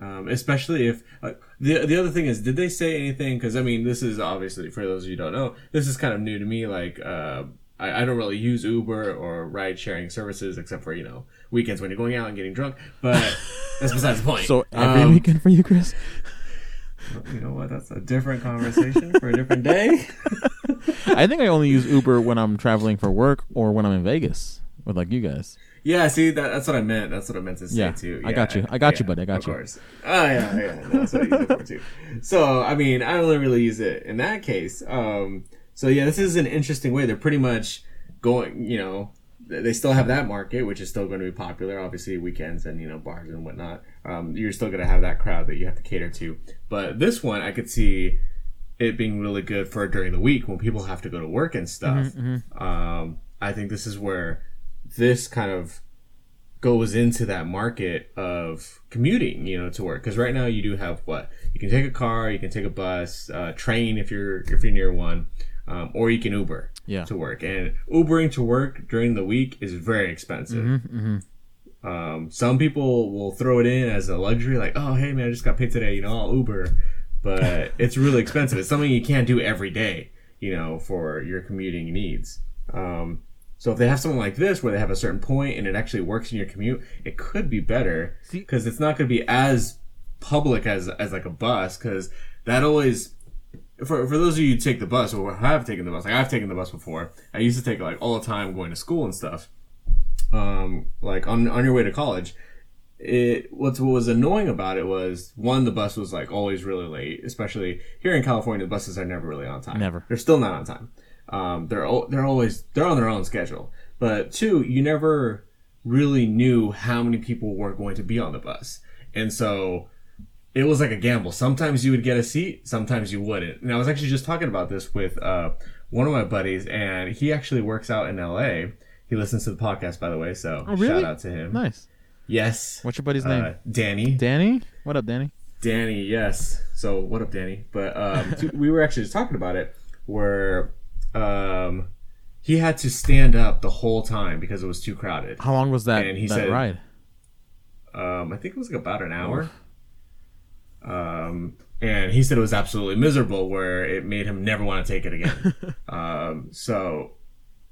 Um, especially if uh, the the other thing is, did they say anything? Because I mean, this is obviously for those of you who don't know, this is kind of new to me. Like, uh, I, I don't really use Uber or ride sharing services except for you know weekends when you're going out and getting drunk. But *laughs* that's besides the point. So every Um, weekend for you, Chris. You know what? That's a different conversation for a different day. *laughs* I think I only use Uber when I'm traveling for work or when I'm in Vegas with like you guys. Yeah, see, that, that's what I meant. That's what I meant to say Yeah, too. I got you. I got you, buddy. I got of you. course. Oh yeah, yeah. no, That's what I use it for too. So I mean, I only really use it in that case. Um, so yeah, this is an interesting way. They're pretty much going. You know, they still have that market, which is still going to be popular. Obviously, weekends and you know bars and whatnot. Um, you're still going to have that crowd that you have to cater to. But this one, I could see it being really good for during the week when people have to go to work and stuff. Mm-hmm, Um, I think this is where this kind of goes into that market of commuting, you know, to work. Because right now you do have what you can take a car, you can take a bus, uh, train if you're if you're near one, um, or you can Uber Yeah. to work. And Ubering to work during the week is very expensive. Mm-hmm. Um, some people will throw it in as a luxury, like, oh, hey, man, I just got paid today, you know, I'll Uber. But *laughs* it's really expensive. It's something you can't do every day, you know, for your commuting needs. Um, so if they have something like this where they have a certain point and it actually works in your commute, it could be better because it's not going to be as public as as like a bus because that always for for those of you who take the bus or have taken the bus, like I've taken the bus before. I used to take it like all the time going to school and stuff. Um, like on on your way to college, it what's what was annoying about it was one the bus was like always really late, especially here in California. The buses are never really on time. Never. They're still not on time. Um, they're they're always they're on their own schedule. But two, you never really knew how many people were going to be on the bus, and so it was like a gamble. Sometimes you would get a seat, sometimes you wouldn't. And I was actually just talking about this with uh, one of my buddies, and he actually works out in L.A. He listens to the podcast, by the way, so Oh, really? shout out to him. Nice. Yes. What's your buddy's Uh, name? Danny. Danny. What up, Danny? Danny, yes. So what up, Danny? But um, *laughs* we were actually just talking about it, where um, he had to stand up the whole time because it was too crowded. How long was that, And he that said- ride? Um, I think it was like about an hour. Um, and he said it was absolutely miserable, where it made him never want to take it again. *laughs* um, so,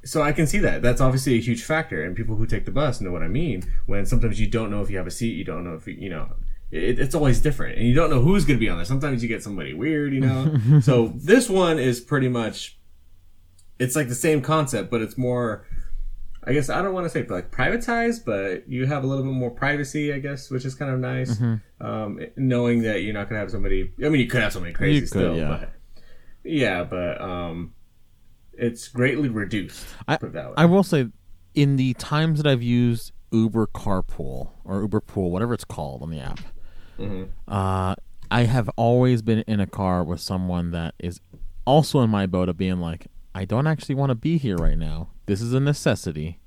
so I can see that. That's obviously a huge factor, and people who take the bus know what I mean. When sometimes you don't know if you have a seat, you don't know if you, you know. It, it's always different, and you don't know who's going to be on there. Sometimes you get somebody weird, you know. *laughs* so this one is pretty much, it's like the same concept, but it's more I guess I don't want to say like privatized, but you have a little bit more privacy, I guess, which is kind of nice. Um, knowing that you're not gonna have somebody. I mean, you could have somebody crazy could, still, yeah. but yeah, but um, it's greatly reduced. I, put that way. I will say, in the times that I've used Uber Carpool or Uber Pool, whatever it's called on the app, Mm-hmm. uh, I have always been in a car with someone that is also in my boat of being like, I don't actually want to be here right now. This is a necessity.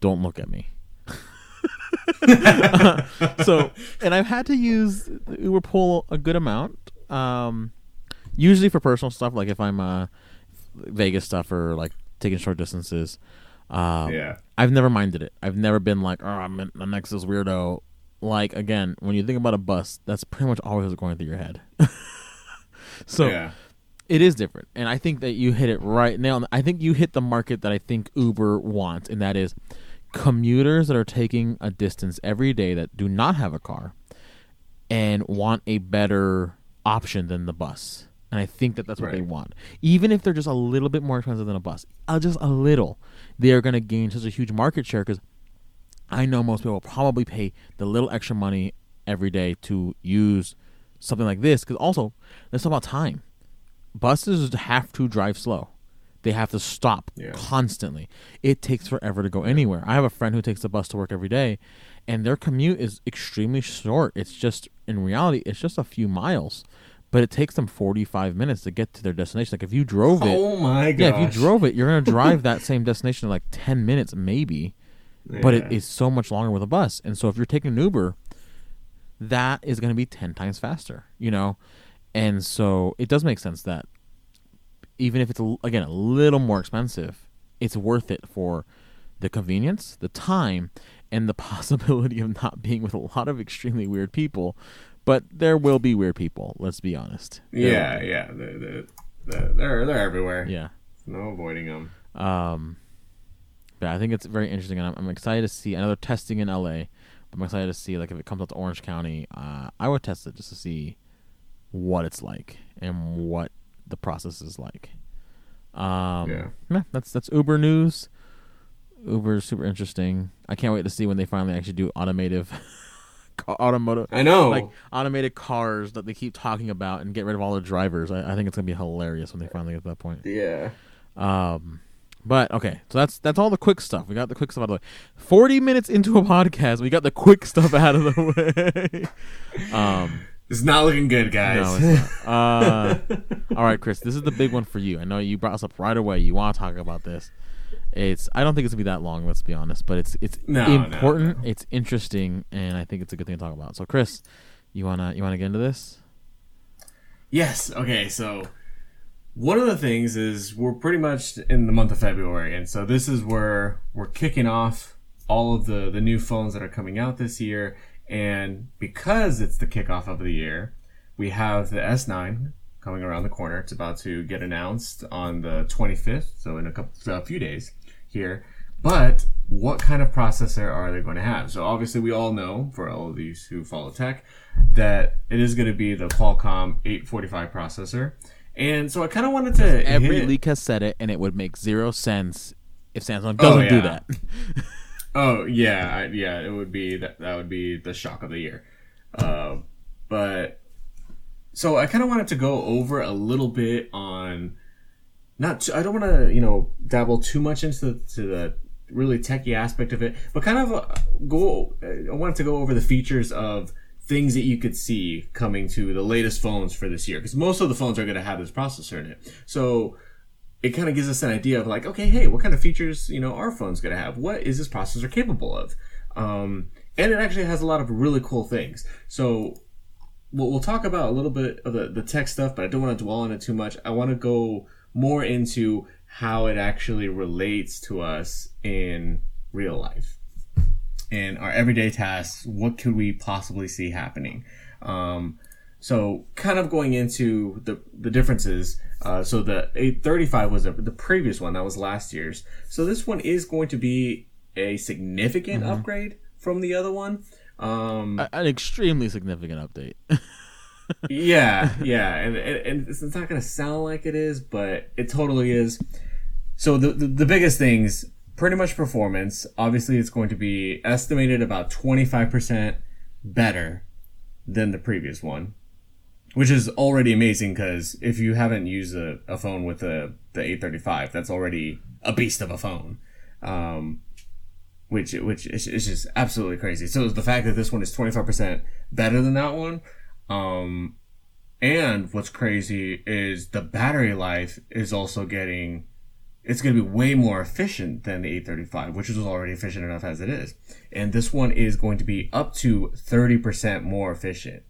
Don't look at me. *laughs* so, and I've had to use Uber Pool a good amount. Um, usually for personal stuff, like if I'm uh, Vegas stuff or like taking short distances. Um, yeah, I've never minded it. I've never been like, oh, I'm, in, I'm next to this weirdo. Like again, when you think about a bus, that's pretty much always going through your head. *laughs* so yeah, it is different, and I think that you hit it right now. I think you hit the market that I think Uber wants, and that is commuters that are taking a distance every day that do not have a car and want a better option than the bus. And I think that that's what they want. Even if they're just a little bit more expensive than a bus, uh, just a little, they are going to gain such a huge market share because I know most people will probably pay the little extra money every day to use something like this. Because also, let's talk about time. Buses have to drive slow. They have to stop Yeah. constantly. It takes forever to go anywhere. I have a friend who takes the bus to work every day, and their commute is extremely short. It's just in reality, it's just a few miles, but it takes them forty-five minutes to get to their destination. Like if you drove it, Oh my god! yeah, if you drove it, you're gonna *laughs* drive that same destination in like ten minutes, maybe but it is so much longer with a bus. And so if you're taking an Uber, that is going to be 10 times faster, you know? And so it does make sense that even if it's, a, again, a little more expensive, it's worth it for the convenience, the time, and the *laughs* possibility of not being with a lot of extremely weird people. But there will be weird people, let's be honest. There yeah, yeah. They're, they're, they're, they're, they're everywhere. Yeah. No avoiding them. Um, but I think it's very interesting, and I'm, I'm excited to see. another testing in LA, I'm excited to see like if it comes out to Orange County. Uh, I would test it just to see what it's like and what the process is like. Um, Yeah. yeah, that's that's Uber news. Uber's super interesting. I can't wait to see when they finally actually do automotive, *laughs* automotive, I know. like automated cars that they keep talking about and get rid of all the drivers. I, I think it's gonna be hilarious when they finally get to that point. yeah. Um, but okay, so that's that's all the quick stuff. We got the quick stuff out of the way. Forty minutes into a *laughs* podcast, we got the quick stuff out of the *laughs* way. um, It's not looking good, guys. no, it's not. Uh, *laughs* all right, Chris, this is the big one for you. I know you brought us up right away. You want to talk about this? It's. I don't think it's gonna be that long. Let's be honest, but it's it's No, no, important. no. It's interesting, and I think it's a good thing to talk about. So, Chris, you wanna you wanna get into this? Yes. Okay. So one of the things is we're pretty much in the month of February, and so this is where we're kicking off all of the the new phones that are coming out this year. And because it's the kickoff of the year, we have the S9 coming around the corner. It's about to get announced on the 25th, so in a couple a few days here. But what kind of processor are they going to have? So obviously, we all know for all of these who follow tech that it is going to be the Qualcomm 845 processor, And so I kind of wanted to Every leak has said it, and it would make zero sense if Samsung oh, doesn't do yeah. that. *laughs* Oh yeah, yeah. It would be that. That would be the shock of the year. Uh, but so I kind of wanted to go over a little bit on not. I don't want to you know dabble too much into the, to the really techie aspect of it, but kind of uh, go. I wanted to go over the features of things that you could see coming to the latest phones for this year because most of the phones are going to have this processor in it. So it kind of gives us an idea of like, okay, hey, what kind of features you know our phone's going to have? What is this processor capable of? Um, and it actually has a lot of really cool things. So we'll, we'll talk about a little bit of the, the tech stuff, but I don't want to dwell on it too much. I want to go more into how it actually relates to us in real life and our everyday tasks. What could we possibly see happening? Um, so kind of going into the, the differences. Uh, so the 835 was a, the previous one that was last year's. So this one is going to be a significant upgrade from the other one. Um, A- An extremely significant update. *laughs* yeah, yeah, and, and, and it's not going to sound like it is, but it totally is. So the, the the biggest things, pretty much performance. Obviously, it's going to be estimated about twenty five percent better than the previous one, which is already amazing because if you haven't used a, a phone with the the eight thirty five, that's already a beast of a phone. Um, which which is, is just absolutely crazy. So the fact that this one is twenty five percent better than that one, um, and what's crazy is the battery life is also getting. It's going to be way more efficient than the 835, which is already efficient enough as it is. And this one is going to be up to 30% more efficient,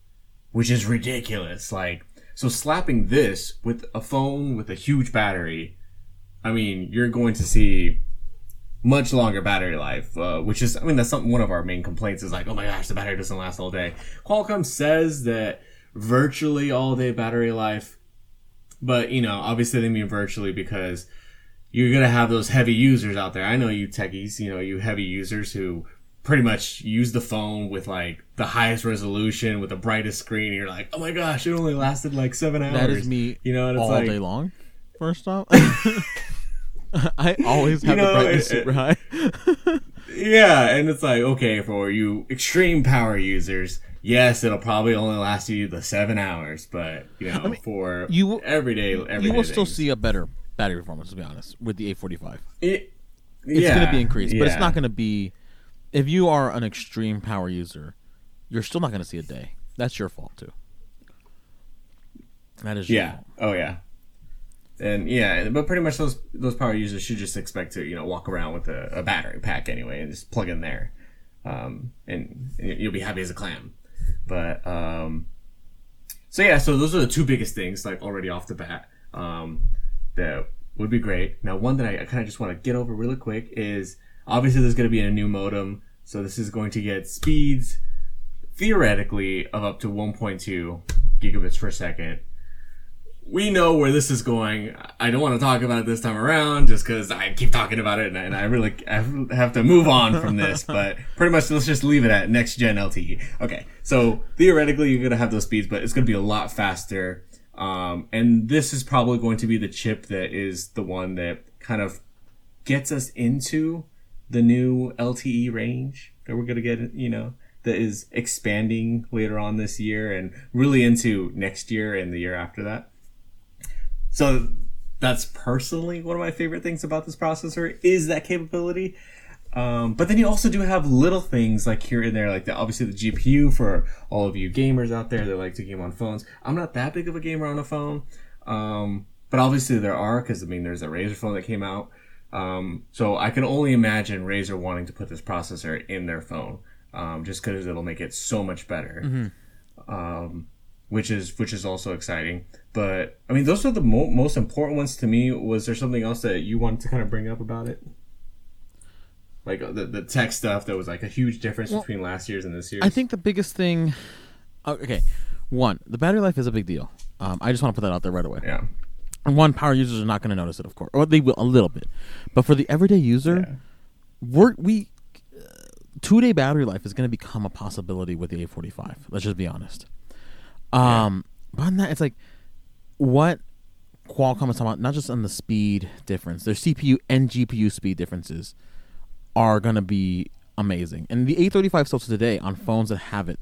which is ridiculous. Like, so slapping this with a phone with a huge battery, I mean, you're going to see much longer battery life, uh, which is, I mean, that's something, one of our main complaints is like, oh my gosh, the battery doesn't last all day. Qualcomm says that virtually all day battery life, but you know, obviously they mean virtually because you're gonna have those heavy users out there. I know you techies, you know, you heavy users who pretty much use the phone with like the highest resolution with the brightest screen. And you're like, oh my gosh, it only lasted like seven hours. that is me You know, and it's all like, day long. First off, *laughs* *laughs* I always have know, the brightness it- super high. *laughs* Yeah, and it's like, okay, for you extreme power users, yes, it'll probably only last you the seven hours, but you know, for you will- everyday, everyday you will still see a better battery performance, to be honest, with the 845. it. It's yeah, going to be increased, but it's not going to be. If you are an extreme power user, you're still not going to see a day. That's your fault too. That is your Yeah. fault. Oh yeah. And yeah, but pretty much those those power users should just expect to you know walk around with a, a battery pack anyway and just plug in there, um, and, and you'll be happy as a clam. But um, so yeah, so those are the two biggest things like already off the bat um, that would be great. Now, one that I, I kind of just want to get over really quick is obviously there's going to be a new modem, so this is going to get speeds theoretically of up to 1.2 gigabits per second we know where this is going. I don't want to talk about it this time around just because I keep talking about it and I, and I really I have to move on from this. *laughs* But pretty much, let's just leave it at next gen LTE. Okay, so theoretically, you're gonna have those speeds, but it's gonna be a lot faster. Um, and this is probably going to be the chip that is the one that kind of gets us into the new LTE range that we're gonna get. You know, that is expanding later on this year and really into next year and the year after that. So that's personally one of my favorite things about this processor is that capability. Um, but then you also do have little things like here and there, like the, obviously the GPU for all of you gamers out there that like to game on phones. I'm not that big of a gamer on a phone, um, but obviously there are because I mean there's a Razer phone that came out. Um, so I can only imagine Razer wanting to put this processor in their phone, um, just because it'll make it so much better. Um, which is which is also exciting. But I mean, those are the mo- most important ones to me. Was there something else that you wanted to kind of bring up about it? Like uh, the the tech stuff that was like a huge difference Well, between last year's and this year's. I think the biggest thing. oh, Okay, one, the battery life is a big deal. Um, I just want to put that out there right away. Yeah. One, power users are not going to notice it, of course, or they will a little bit. But for the everyday user, we're we two day battery life is going to become a possibility with the 845 Let's just be honest. Um, but on that, it's like, what Qualcomm is talking about not just on the speed difference, their CPU and GPU speed differences are going to be amazing. And the 835 still today on phones that have it,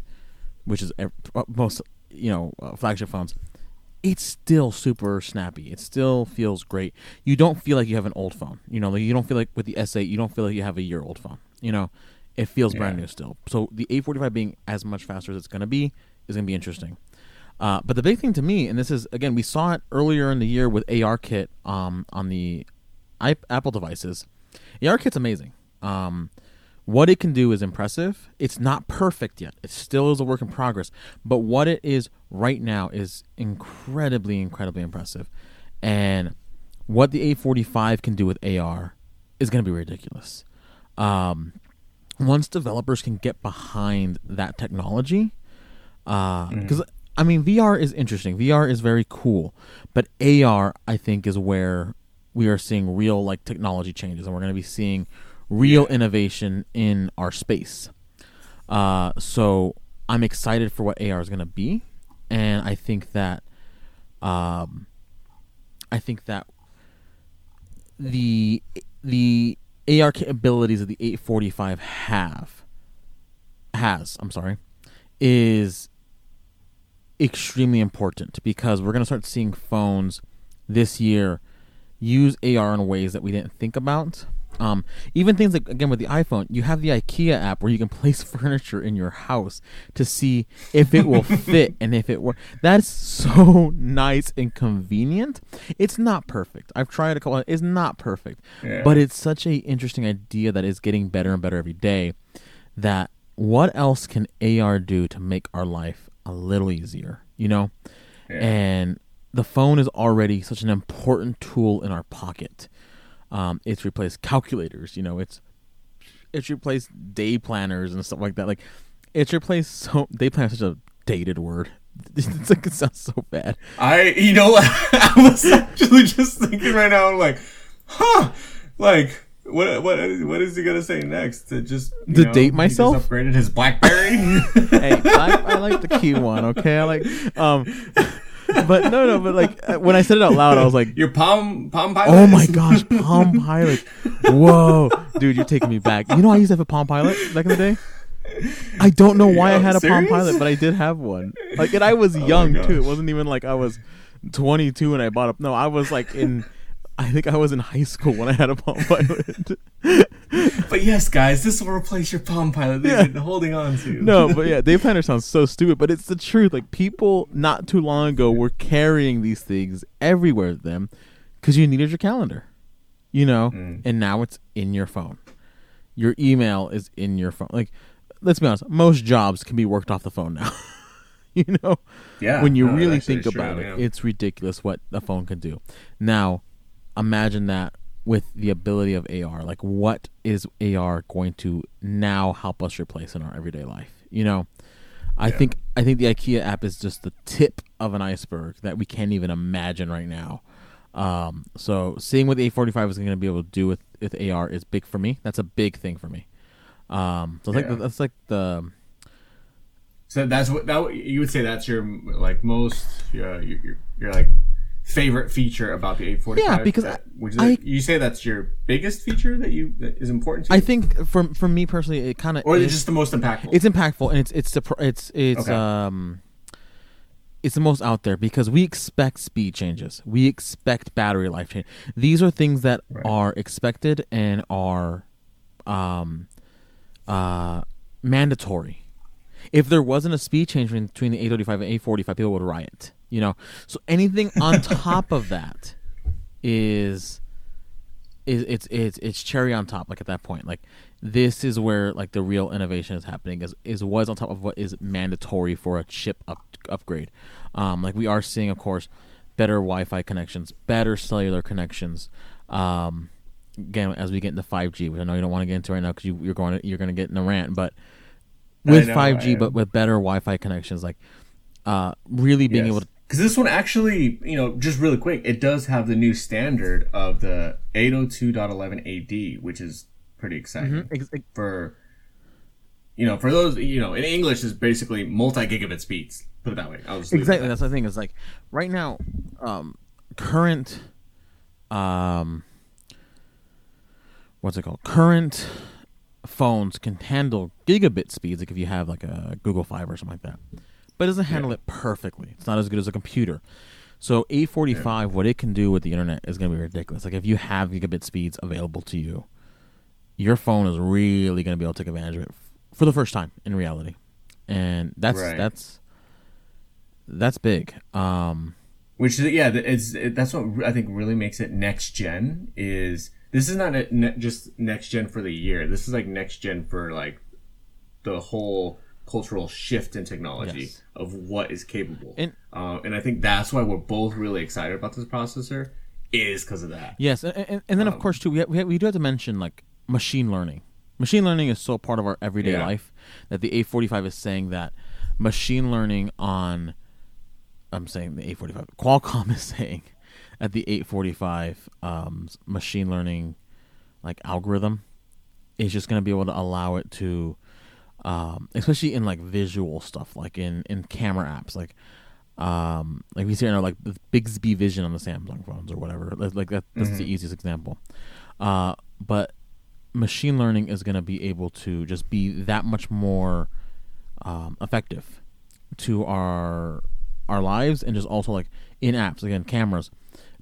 which is uh, most you know uh, flagship phones, it's still super snappy. It still feels great. You don't feel like you have an old phone. You know, like you don't feel like with the S8, you don't feel like you have a year old phone. You know, it feels brand new still. So the 845 being as much faster as it's going to be is going to be interesting. Uh, but the big thing to me, and this is again, we saw it earlier in the year with ARKit um, on the I- Apple devices. ARKit's amazing. Um, what it can do is impressive. It's not perfect yet. It still is a work in progress. But what it is right now is incredibly, incredibly impressive. And what the 845 can do with AR is going to be ridiculous. Um, once developers can get behind that technology, because I mean VR is interesting. VR is very cool, but AR I think is where we are seeing real like technology changes, and we're going to be seeing real innovation in our space. Uh, so I'm excited for what AR is going to be, and I think that, um, I think that the the AR capabilities that the 845 have has I'm sorry is extremely important because we're going to start seeing phones this year use AR in ways that we didn't think about. Um, even things like again with the iPhone, you have the IKEA app where you can *laughs* place furniture in your house to see if it will *laughs* fit and if it works. That's so *laughs* nice and convenient. It's not perfect. I've tried a couple. It's not perfect, Yeah. but it's such a interesting idea that is getting better and better every day. That what else can AR do to make our life a little easier? You know, Yeah. and the phone is already such an important tool in our pocket. Um, it's replaced calculators. You know, it's it's replaced day planners and stuff like that. Like, it's replaced so day planner is such a dated word. *laughs* It's like it sounds so bad. I, you know, I was *laughs* actually just thinking right now. I'm like, huh, like. What what what is he gonna say next? To just you To know, date he just myself? upgraded his BlackBerry. hey, I, I like the key one. Okay, I like. Um, *laughs* but no, no, but like uh, when I said it out loud, I was like, Your Palm Palm Pilot. Oh my gosh, Palm Pilot. Whoa. Dude, you're taking me back. You know I used to have a Palm Pilot back in the day? I don't know why I had a Palm? Pilot, but I did have one. Like and I *laughs* was my young too. It wasn't even like I was 22 when I bought up. No, I was like in I think I was in high school when I had a Palm *laughs* Pilot. But yes, guys, this will replace your Palm Pilot that Yeah. you've been holding on to. no, *laughs* but yeah, day planner sounds so stupid, but it's the truth. Like people not too long ago were carrying these things everywhere with them because you needed your calendar, you know, Mm. and now it's in your phone. Your email is in your phone. Like, let's be honest, most jobs can be worked off the phone now. *laughs* you know, Yeah, when you no, really think is true, about it, yeah. it's ridiculous what a phone can do. Now, imagine that with the ability of AR. Like, what is AR going to now help us replace in our everyday life? You know, I Yeah. think I think the IKEA app is just the tip of an iceberg that we can't even imagine right now. Um, so seeing what the 845 is going to be able to do with, with AR is big for me. That's a big thing for me. Um, so Yeah. like the, that's like the So that's what that you would say that's your like most uh, your, your your like favorite feature about the 845. Yeah, because That- I- you, I- you say that's your biggest feature that you that is important to you, I think for for me personally, it kind of or is it just the most impactful? it's impactful and it's it's it's it's Okay. um it's the most out there because we expect speed changes we expect battery life change these are things that Right. are expected and are um uh mandatory if there wasn't a speed change between the 835 and 845 people would riot you know? So anything on *laughs* top of that is is it's it's it's cherry on top like at that point. Like this is where like the real innovation is happening is is was on top of what is mandatory for a chip up, upgrade. Um like we are seeing of course better wi-fi connections better cellular connections. Um again as we get into 5g which i know you don't want to get into right now because you, you're going to you're going to get in a rant but with know, 5g but with better wi-fi connections like uh really being able to because this one actually, you know, just really quick, it does have the new standard of the 802.11 AD, which is pretty exciting ex- ex- for you know for those you know in English is basically multi gigabit speeds. Put it that way. I'll just leave it at exactly that. that's the thing is like right now um current um what's it called current phones can handle gigabit speeds like if you have like a google fiber or something like that but it doesn't handle Yeah. it perfectly it's not as good as a computer so A 845 what it can do with the internet is going to be ridiculous like if you have gigabit speeds available to you your phone is really going to be able to take advantage of it f- for the first time in reality and that's Right. that's that's big um Which is yeah, it's it, that's what I think really makes it next gen. Is this is not a, ne- just next gen for the year. This is like next gen for like the whole cultural shift in technology Yes. of what is capable. And- uh, and I think that's why we're both really excited about this processor is because of that. Yes, and, and, and then of Um, course too, we, have, we, have, we do have to mention like machine learning. Machine learning is so part of our everyday Yeah. life that the 845 is saying that machine learning on, I'm saying the 845, Qualcomm *laughs* is saying at the 845 um, machine learning like algorithm is just going to be able to allow it to, um, especially in like visual stuff, like in in camera apps, like um, like we see you know, like the Bixby Vision on the Samsung phones or whatever. Like that, that's the easiest example. Uh, but machine learning is going to be able to just be that much more um, effective to our our lives and just also like in apps again cameras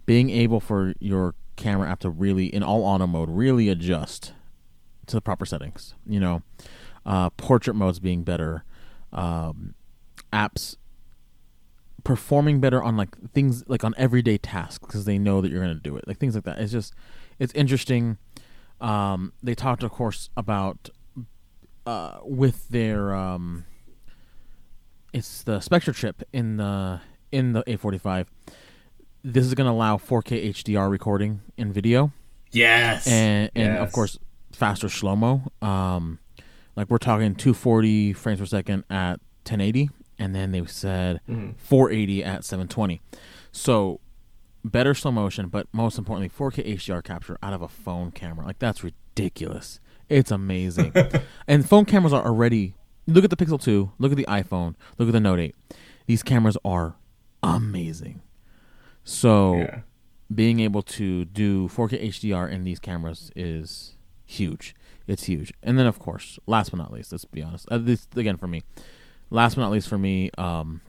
being able for your camera app to really in all auto mode really adjust to the proper settings you know uh, portrait modes being better um, apps performing better on like things like on everyday tasks because they know that you're going to do it like things like that. It's just it's interesting. Um, they talked of course about uh, with their um, it's the Spectra chip in the in the 845 this is going to allow 4K HDR recording in video. Yes, and and of course faster slow mo. Um, like we're talking 240 frames per second at 1080, and then they said Mm-hmm. 480 at 720. So better slow motion, but most importantly, 4K HDR capture out of a phone camera. Like that's ridiculous. It's amazing. *laughs* and phone cameras are already. Look at the Pixel 2. Look at the iPhone. Look at the Note 8. These cameras are amazing. So Yeah. being able to do 4K HDR in these cameras is huge. It's huge. And then, of course, last but not least, let's be honest. Uh, this again for me. Last but not least for me, um,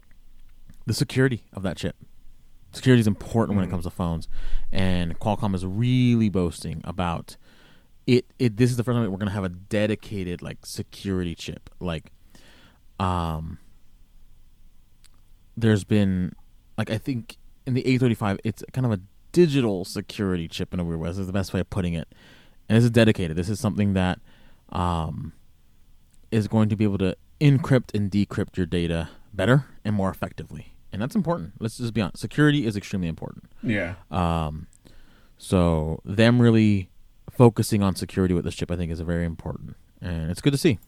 the security of that chip. Security is important when it comes to phones, and Qualcomm is really boasting about it. It this is the first time we're gonna have a dedicated like security chip. Like, um, there's been like I think in the 835, it's kind of a digital security chip in a weird way. This is the best way of putting it. And this is dedicated. This is something that um, is going to be able to encrypt and decrypt your data better and more effectively. And that's important. Let's just be honest. Security is extremely important. Yeah. Um, so them really focusing on security with this chip, I think, is very important, and it's good to see.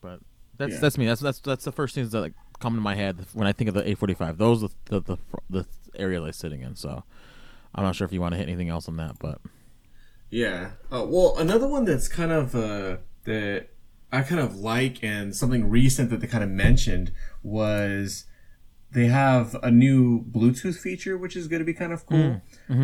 But that's Yeah. that's me. That's that's that's the first things that like, come to my head when I think of the 845. Those are the the the, the area they're sitting in. So I'm not sure if you want to hit anything else on that, but Yeah. Uh, well, another one that's kind of uh, that I kind of like, and something recent that they kind of mentioned was they have a new Bluetooth feature, which is going to be kind of cool.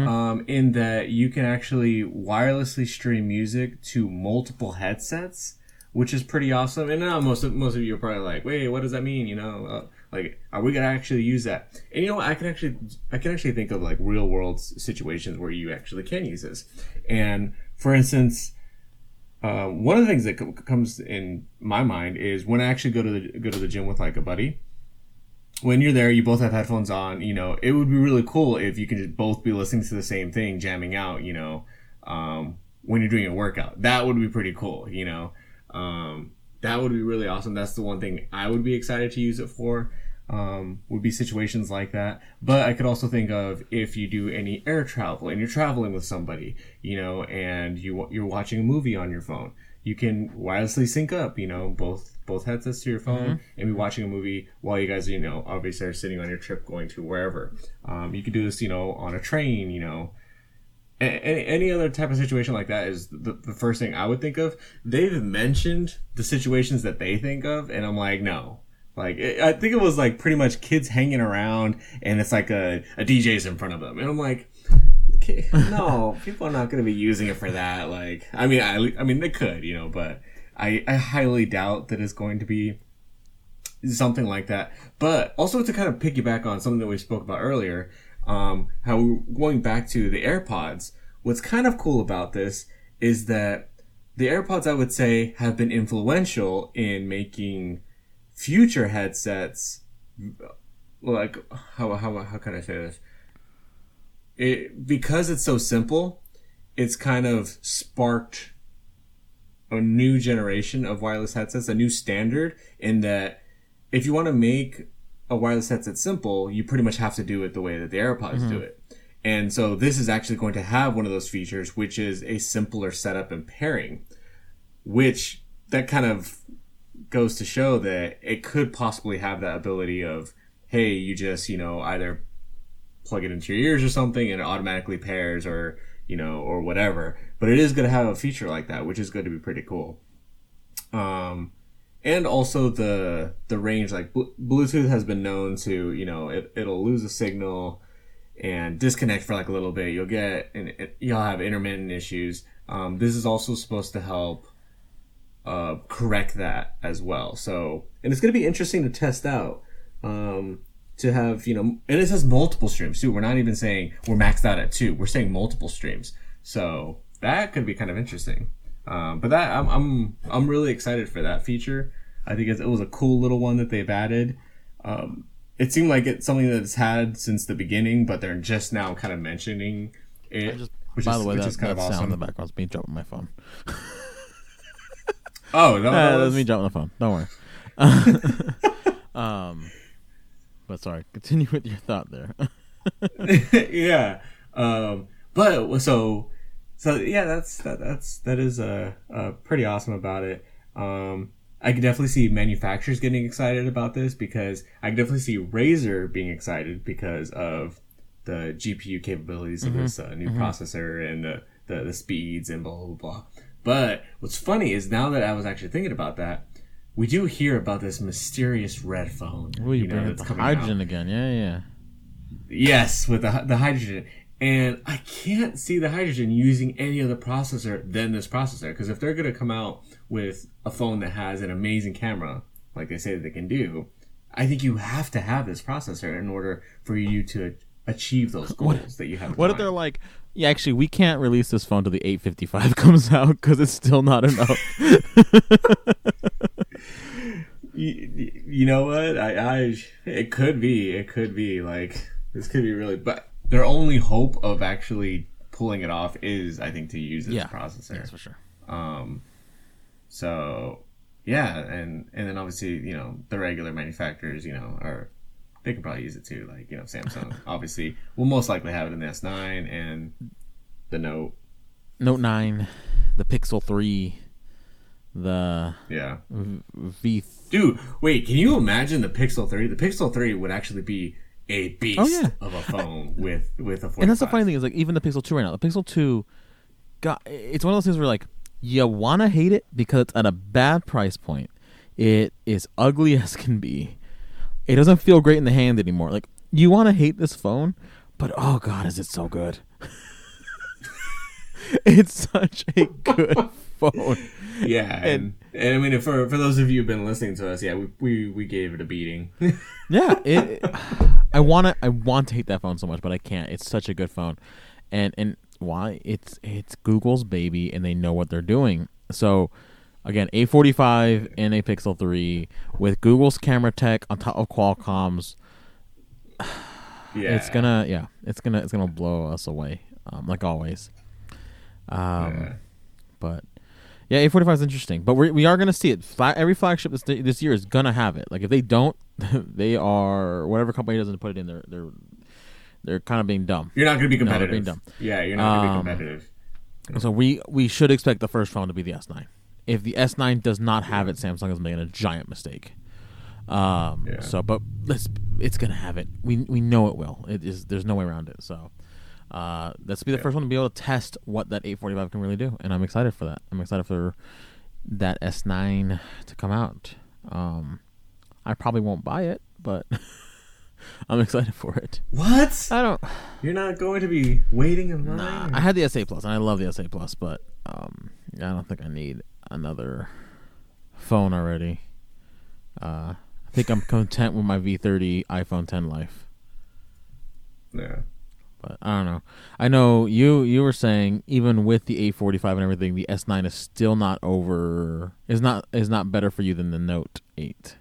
Um, in that you can actually wirelessly stream music to multiple headsets, which is pretty awesome. And now most of most of you are probably like, "Wait, what does that mean?" You know, uh, like, are we gonna actually use that? And you know? I can actually I can actually think of like real world situations where you actually can use this. And for instance, uh, one of the things that co- comes in my mind is when I actually go to the go to the gym with like a buddy. When you're there, you both have headphones on. You know, it would be really cool if you could just both be listening to the same thing, jamming out. You know, um, when you're doing a workout, that would be pretty cool. You know, um, that would be really awesome. That's the one thing I would be excited to use it for. Um, would be situations like that. But I could also think of if you do any air travel and you're traveling with somebody, you know, and you you're watching a movie on your phone, you can wirelessly sync up, you know, both both headsets to your phone and be watching a movie while you guys, you know, obviously are sitting on your trip going to wherever. Um, you could do this, you know, on a train, you know, any, any other type of situation like that is the, the first thing I would think of. They've mentioned the situations that they think of, and I'm like, no, Like it, I think it was like pretty much kids hanging around, and it's like a a DJ's in front of them, and I'm like, okay, *laughs* no, people are not going to be using it for that. Like, I mean, I I mean they could, you know, but I I highly doubt that it's going to be something like that. But also to kind of piggyback on something that we spoke about earlier, um, how going back to the AirPods, what's kind of cool about this is that the AirPods, I would say, have been influential in making future headsets. Like how how how can I say this? It because it's so simple, it's kind of sparked a new generation of wireless headsets, a new standard in that if you want to make a wireless headset simple, you pretty much have to do it the way that the AirPods mm-hmm. do it. And so this is actually going to have one of those features, which is a simpler setup and pairing, which that kind of goes to show that it could possibly have that ability of, hey, you just, you know, either plug it into your ears or something and it automatically pairs or, you know, or whatever. But it is going to have a feature like that, which is going to be pretty cool. Um, and also the the range like bluetooth has been known to you know it, it'll lose a signal and disconnect for like a little bit. You'll get and it, you'll have intermittent issues. Um, this is also supposed to help uh, correct that as well. So and it's going to be interesting to test out um, to have you know and it has multiple streams too. We're not even saying we're maxed out at two. We're saying multiple streams. So that could be kind of interesting um, but that I'm, I'm I'm really excited for that feature. I think it was a cool little one that they've added. Um, it seemed like it's something that's had since the beginning, but they're just now kind of mentioning it. Just, which by is, the way, that's that, that sound in the background is me dropping my phone. *laughs* oh no, *laughs* that was me dropping the phone. Don't worry. *laughs* um, but sorry, continue with your thought there. yeah, um, but so so yeah, that's that, that's that is uh, uh pretty awesome about it. Um, I can definitely see manufacturers getting excited about this because I can definitely see Razer being excited because of the GPU capabilities mm-hmm. of this uh, new mm-hmm. processor and the, the the speeds and blah blah blah. But what's funny is now that I was actually thinking about that, we do hear about this mysterious red phone. Well, you, you know, that's the hydrogen out. again, yeah, yeah. Yes, with the the hydrogen, and I can't see the hydrogen using any other processor than this processor. Because if they're going to come out with a phone that has an amazing camera, like they say that they can do, I think you have to have this processor in order for you to achieve those goals what, that you have. What if they're like, yeah, actually, we can't release this phone till the 855 *laughs* comes out because it's still not enough. *laughs* *laughs* you, you know what? I, I, it could be, it could be like this could be really, but their only hope of actually pulling it off is, I think, to use this yeah. processor. Yes, for sure. Um, so yeah, and and then obviously, you know, the regular manufacturers, you know, are they could probably use it too. Like you know, Samsung *laughs* obviously will most likely have it in the S9 and the Note. Note nine, the Pixel three, the yeah V. Dude, wait, can you imagine the Pixel three? The Pixel three would actually be a oh, beast oh, yeah. of a phone with with 845. And that's the funny thing is like even the Pixel 2 right now, the Pixel 2 got it's one of those things where like you want to hate it because it's at a bad price point. It is ugly *laughs* as can be. It doesn't feel great in the hand anymore. Like you want to hate this phone, but oh god, is it so good. *laughs* it's such a good *laughs* phone. *laughs* Yeah, and, and, I mean, for for those of you who've been listening to us, yeah, we we, we gave it a beating. *laughs* yeah, it, I want to I want to hate that phone so much, but I can't. It's such a good phone, and and why? It's it's Google's baby, and they know what they're doing. So again, 845 and a Pixel 3 with Google's camera tech on top of Qualcomm's. *sighs* Yeah. It's gonna yeah, it's gonna it's gonna blow us away, um, like always. Um, yeah. but yeah, 845 is interesting, but we're, we are going to see it. Fla- every flagship this this year is going to have it. Like if they don't, *laughs* they are whatever company doesn't put it in. They're they're they're kind of being dumb. You're not going to be competitive. No, being dumb. Yeah, you're not going to be um, competitive. So we we should expect the first phone to be the S9. If the S9 does not have it, Samsung is making a giant mistake. Um. Yeah. So, but let's it's going to have it. We we know it will. It is. There's no way around it. So. Uh, will be the yeah. first one to be able to test what that 845 can really do, and I'm excited for that. I'm excited for that S9 to come out. Um, I probably won't buy it, but *laughs* I'm excited for it. What? I don't. You're not going to be waiting in line? Nah, I had the S8 Plus, and I love the S8 Plus, but um, I don't think I need another phone already. Uh, I think I'm content with my V30 iPhone 10 life. yeah. But I don't know. I know you you were saying even with the 845 and everything, the S9 is still not over. Is not is not better for you than the Note 8.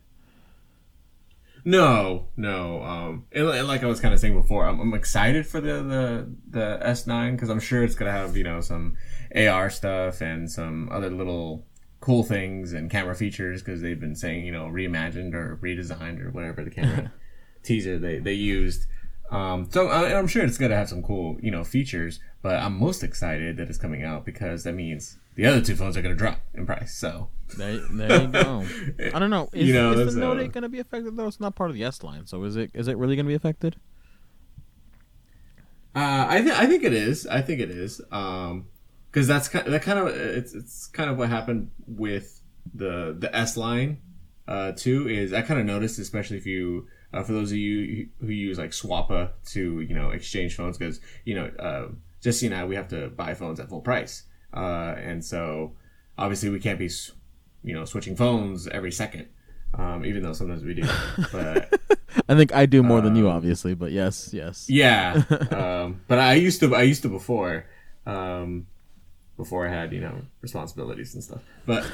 No, no. Um, and, and like I was kind of saying before, I'm, I'm excited for the the the S9 because I'm sure it's gonna have you know some AR stuff and some other little cool things and camera features because they've been saying you know reimagined or redesigned or whatever the camera *laughs* teaser they they used. Um, so I, I'm sure it's gonna have some cool you know features, but I'm most excited that it's coming out because that means the other two phones are gonna drop in price. So There, there you go. *laughs* I don't know. Is, You know, is the Note uh, 8 going to be affected though? It's not part of the S line, so is it? Is it really going to be affected? Uh, I think I think it is. I think it is. Um, because that's kind that kind of it's it's kind of what happened with the the S line, uh, too. Is I kind of noticed, especially if you uh, for those of you who use like Swappa to you know exchange phones, because you know uh, Jesse and I we have to buy phones at full price, uh, and so obviously we can't be you know switching phones every second. Um, even though sometimes we do, *laughs* but I think I do more than you, Um, obviously, but yes, yes. Yeah, *laughs* um, but I used to. I used to before, um, before I had you know responsibilities and stuff. But,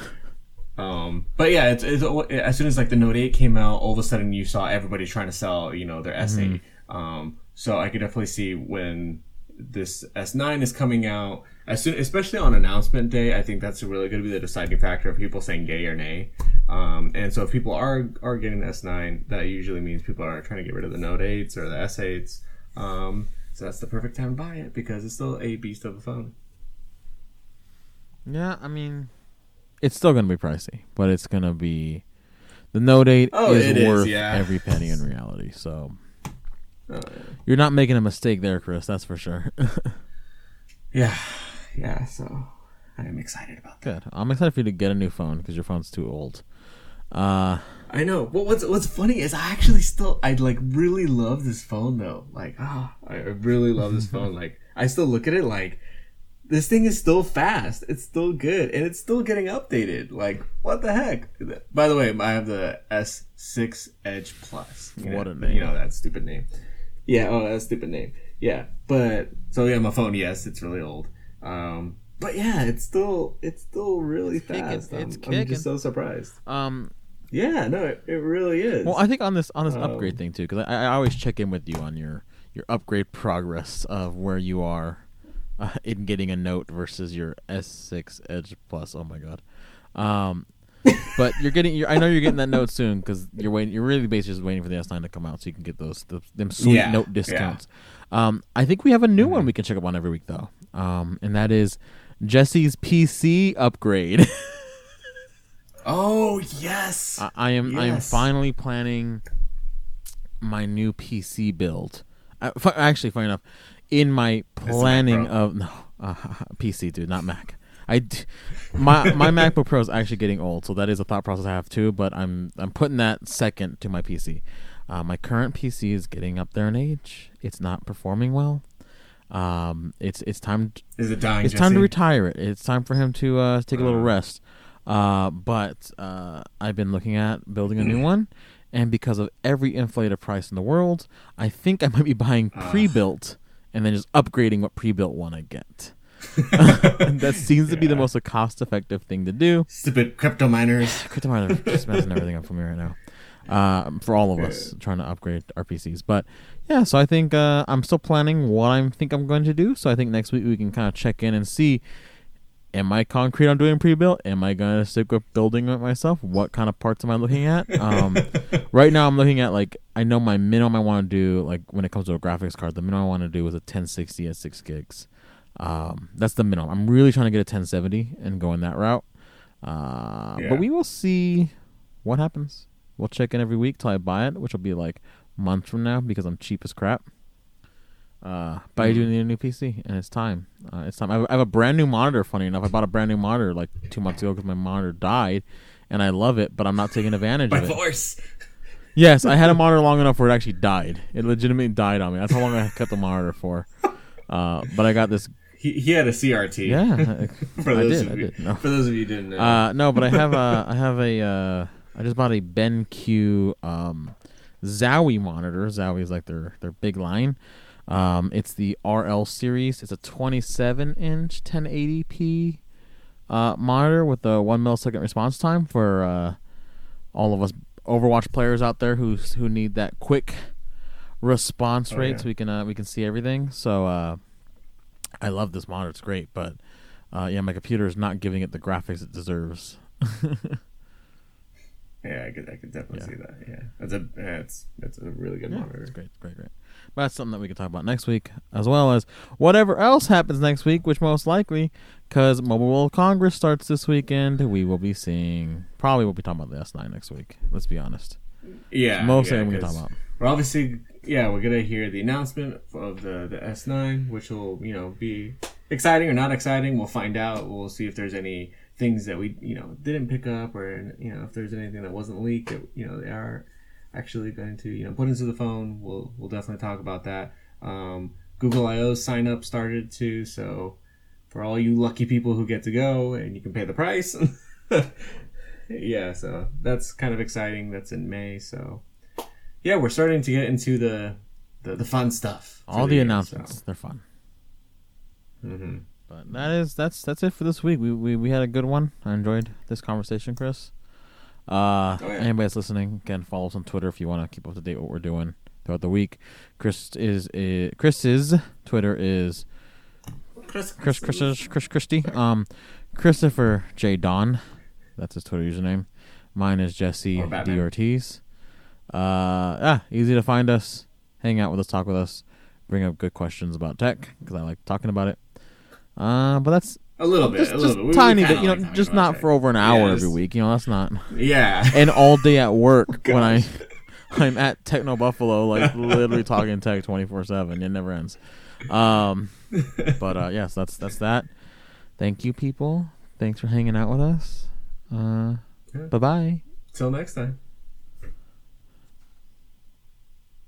um, but yeah, it's, it's as soon as like the Note Eight came out, all of a sudden you saw everybody trying to sell you know their S 8 Um, so I could definitely see when this S nine is coming out. As soon, especially on announcement day, I think that's really going to be the deciding factor of people saying yay or nay. Um, and so if people are are getting the S9, that usually means people are trying to get rid of the Note 8s or the S8s. Um, so that's the perfect time to buy it because it's still a beast of a phone. Yeah, I mean, it's still going to be pricey, but it's going to be. The Note 8 Oh, is it is, worth yeah. every penny in reality, so. *laughs* Uh, You're not making a mistake there, Chris, that's for sure. *laughs* yeah, yeah. So I am excited about that. Good. I'm excited for you to get a new phone because your phone's too old. Uh, I know. But what's what's funny is I actually still I like really love this phone though. Like ah, I I really love this phone. *laughs* Like I still look at it like this thing is still fast. It's still good and it's still getting updated. Like what the heck? By the way, I have the S6 Edge Plus. You What know, a name. You know that stupid name. Yeah. Oh, that stupid name. Yeah. But so yeah, my phone. Yes, it's really old. Um. But yeah, it's still it's still really kicking. fast. I'm, It's I'm just so surprised. um, Yeah, no, it, it really is. Well, I think on this on this Um, upgrade thing too, because I, I always check in with you on your your upgrade progress of where you are uh, *laughs* in getting a note versus your S6 Edge Plus. Oh my god! Um, *laughs* but you're getting. You're, I know you're getting that note soon because you're waiting. You're really basically just waiting for the S9 to come out so you can get those the, them sweet Yeah, note yeah. discounts. Um, I think we have a new Mm-hmm. one we can check up on every week though, um, and that is Jesse's PC upgrade. *laughs* oh yes, I, I am I am finally planning my new PC build. I, actually, funny enough, in my planning of *laughs* no uh, PC, dude, not Mac. I d- my my *laughs* MacBook Pro is actually getting old, so that is a thought process I have too. But I'm I'm putting that second to my PC. Uh, my current PC is getting up there in age. It's not performing well. Um, it's it's time is it dying? it's time to retire it. It's time for him to uh, take a little Uh. rest. Uh, but uh, I've been looking at building a new one, and because of every inflated price in the world, I think I might be buying Ah. pre-built and then just upgrading what pre-built one I get. *laughs* that seems to be the most cost-effective thing to do. Stupid crypto miners. *sighs* Crypto miners just messing everything up for me right now. Uh, for all of us trying to upgrade our PCs, but yeah. So I think uh, I'm still planning what I think I'm going to do. So I think next week we can kind of check in and see: Am I concrete on doing pre-built? Am I going to stick with building it myself? What kind of parts am I looking at? Um, *laughs* right now, I'm looking at like I know my minimum I want to do like when it comes to a graphics card. The minimum I want to do is a 1060 at six gigs. Um, that's the minimum. I'm really trying to get a 1070 and go in that route. Uh, Yeah. But we will see what happens. We'll check in every week till I buy it, which will be like months from now because I'm cheap as crap. Uh, but I do need a new PC, and it's time. Uh, it's time. I have, I have a brand new monitor. Funny enough, I bought a brand new monitor like two months ago because my monitor died, and I love it, but I'm not taking advantage *laughs* By of it. force. Yes, I had a monitor long enough where it actually died. It legitimately died on me. That's how long I kept the monitor for. Uh, but I got this. He, he had a CRT. Yeah, *laughs* *laughs* For I those did. of you, did. No. For those of you who didn't know. Uh, no, but I have a. I have a. Uh, I just bought a BenQ um, Zowie monitor. Zowie is like their their big line. Um, it's the RL series. It's a 27 inch 1080p uh, monitor with a one millisecond response time for uh, all of us Overwatch players out there who who need that quick response Oh, rate yeah. so we can uh, we can see everything. So uh, I love this monitor. It's great, but uh, yeah, my computer is not giving it the graphics it deserves. *laughs* yeah, I could, I could definitely Yeah. see that. Yeah, that's a, yeah, it's, it's a really good Yeah, monitor. it's great, great, great. But that's something that we can talk about next week, as well as whatever else happens next week, which most likely, because Mobile World Congress starts this weekend, we will be seeing. Probably we'll be talking about the S9 next week. Let's be honest. Yeah, Mostly yeah, we can talk about. We're obviously, yeah, we're gonna hear the announcement of the the S9, which will, you know, be exciting or not exciting. We'll find out. We'll see if there's any things that we, you know, didn't pick up, or you know, if there's anything that wasn't leaked that you know they are actually going to, you know, put into the phone. We'll we'll definitely talk about that. Um, Google I/O sign up started too, so for all you lucky people who get to go and you can pay the price. *laughs* yeah, so that's kind of exciting. That's in May, so yeah, we're starting to get into the the, the fun stuff. All the year, announcements, so. they're fun. Mhm. But that is that's that's it for this week. We we, we had a good one. I enjoyed this conversation, Chris. Uh, Oh, yeah. anybody that's listening can follow us on Twitter if you want to keep up to date what we're doing throughout the week. Chris is uh, Chris's Twitter is Chris, Chris Chris Chris Christie. Um, Christopher J Don, that's his Twitter username. Mine is Jesse D Ortiz. Uh, easy to find us. Hang out with us, talk with us, bring up good questions about tech because I like talking about it. Uh, but that's a little bit, just, a little just bit. Tiny bit, you know, like just not for over an hour Yeah, every week. You know, that's not. Yeah, *laughs* And all day at work *laughs* when I *laughs* I'm at Techno Buffalo, like literally talking tech twenty four seven. It never ends. Um, but uh, yes, that's that's that. Thank you, people. Thanks for hanging out with us. Uh, Yeah. bye bye. till next time.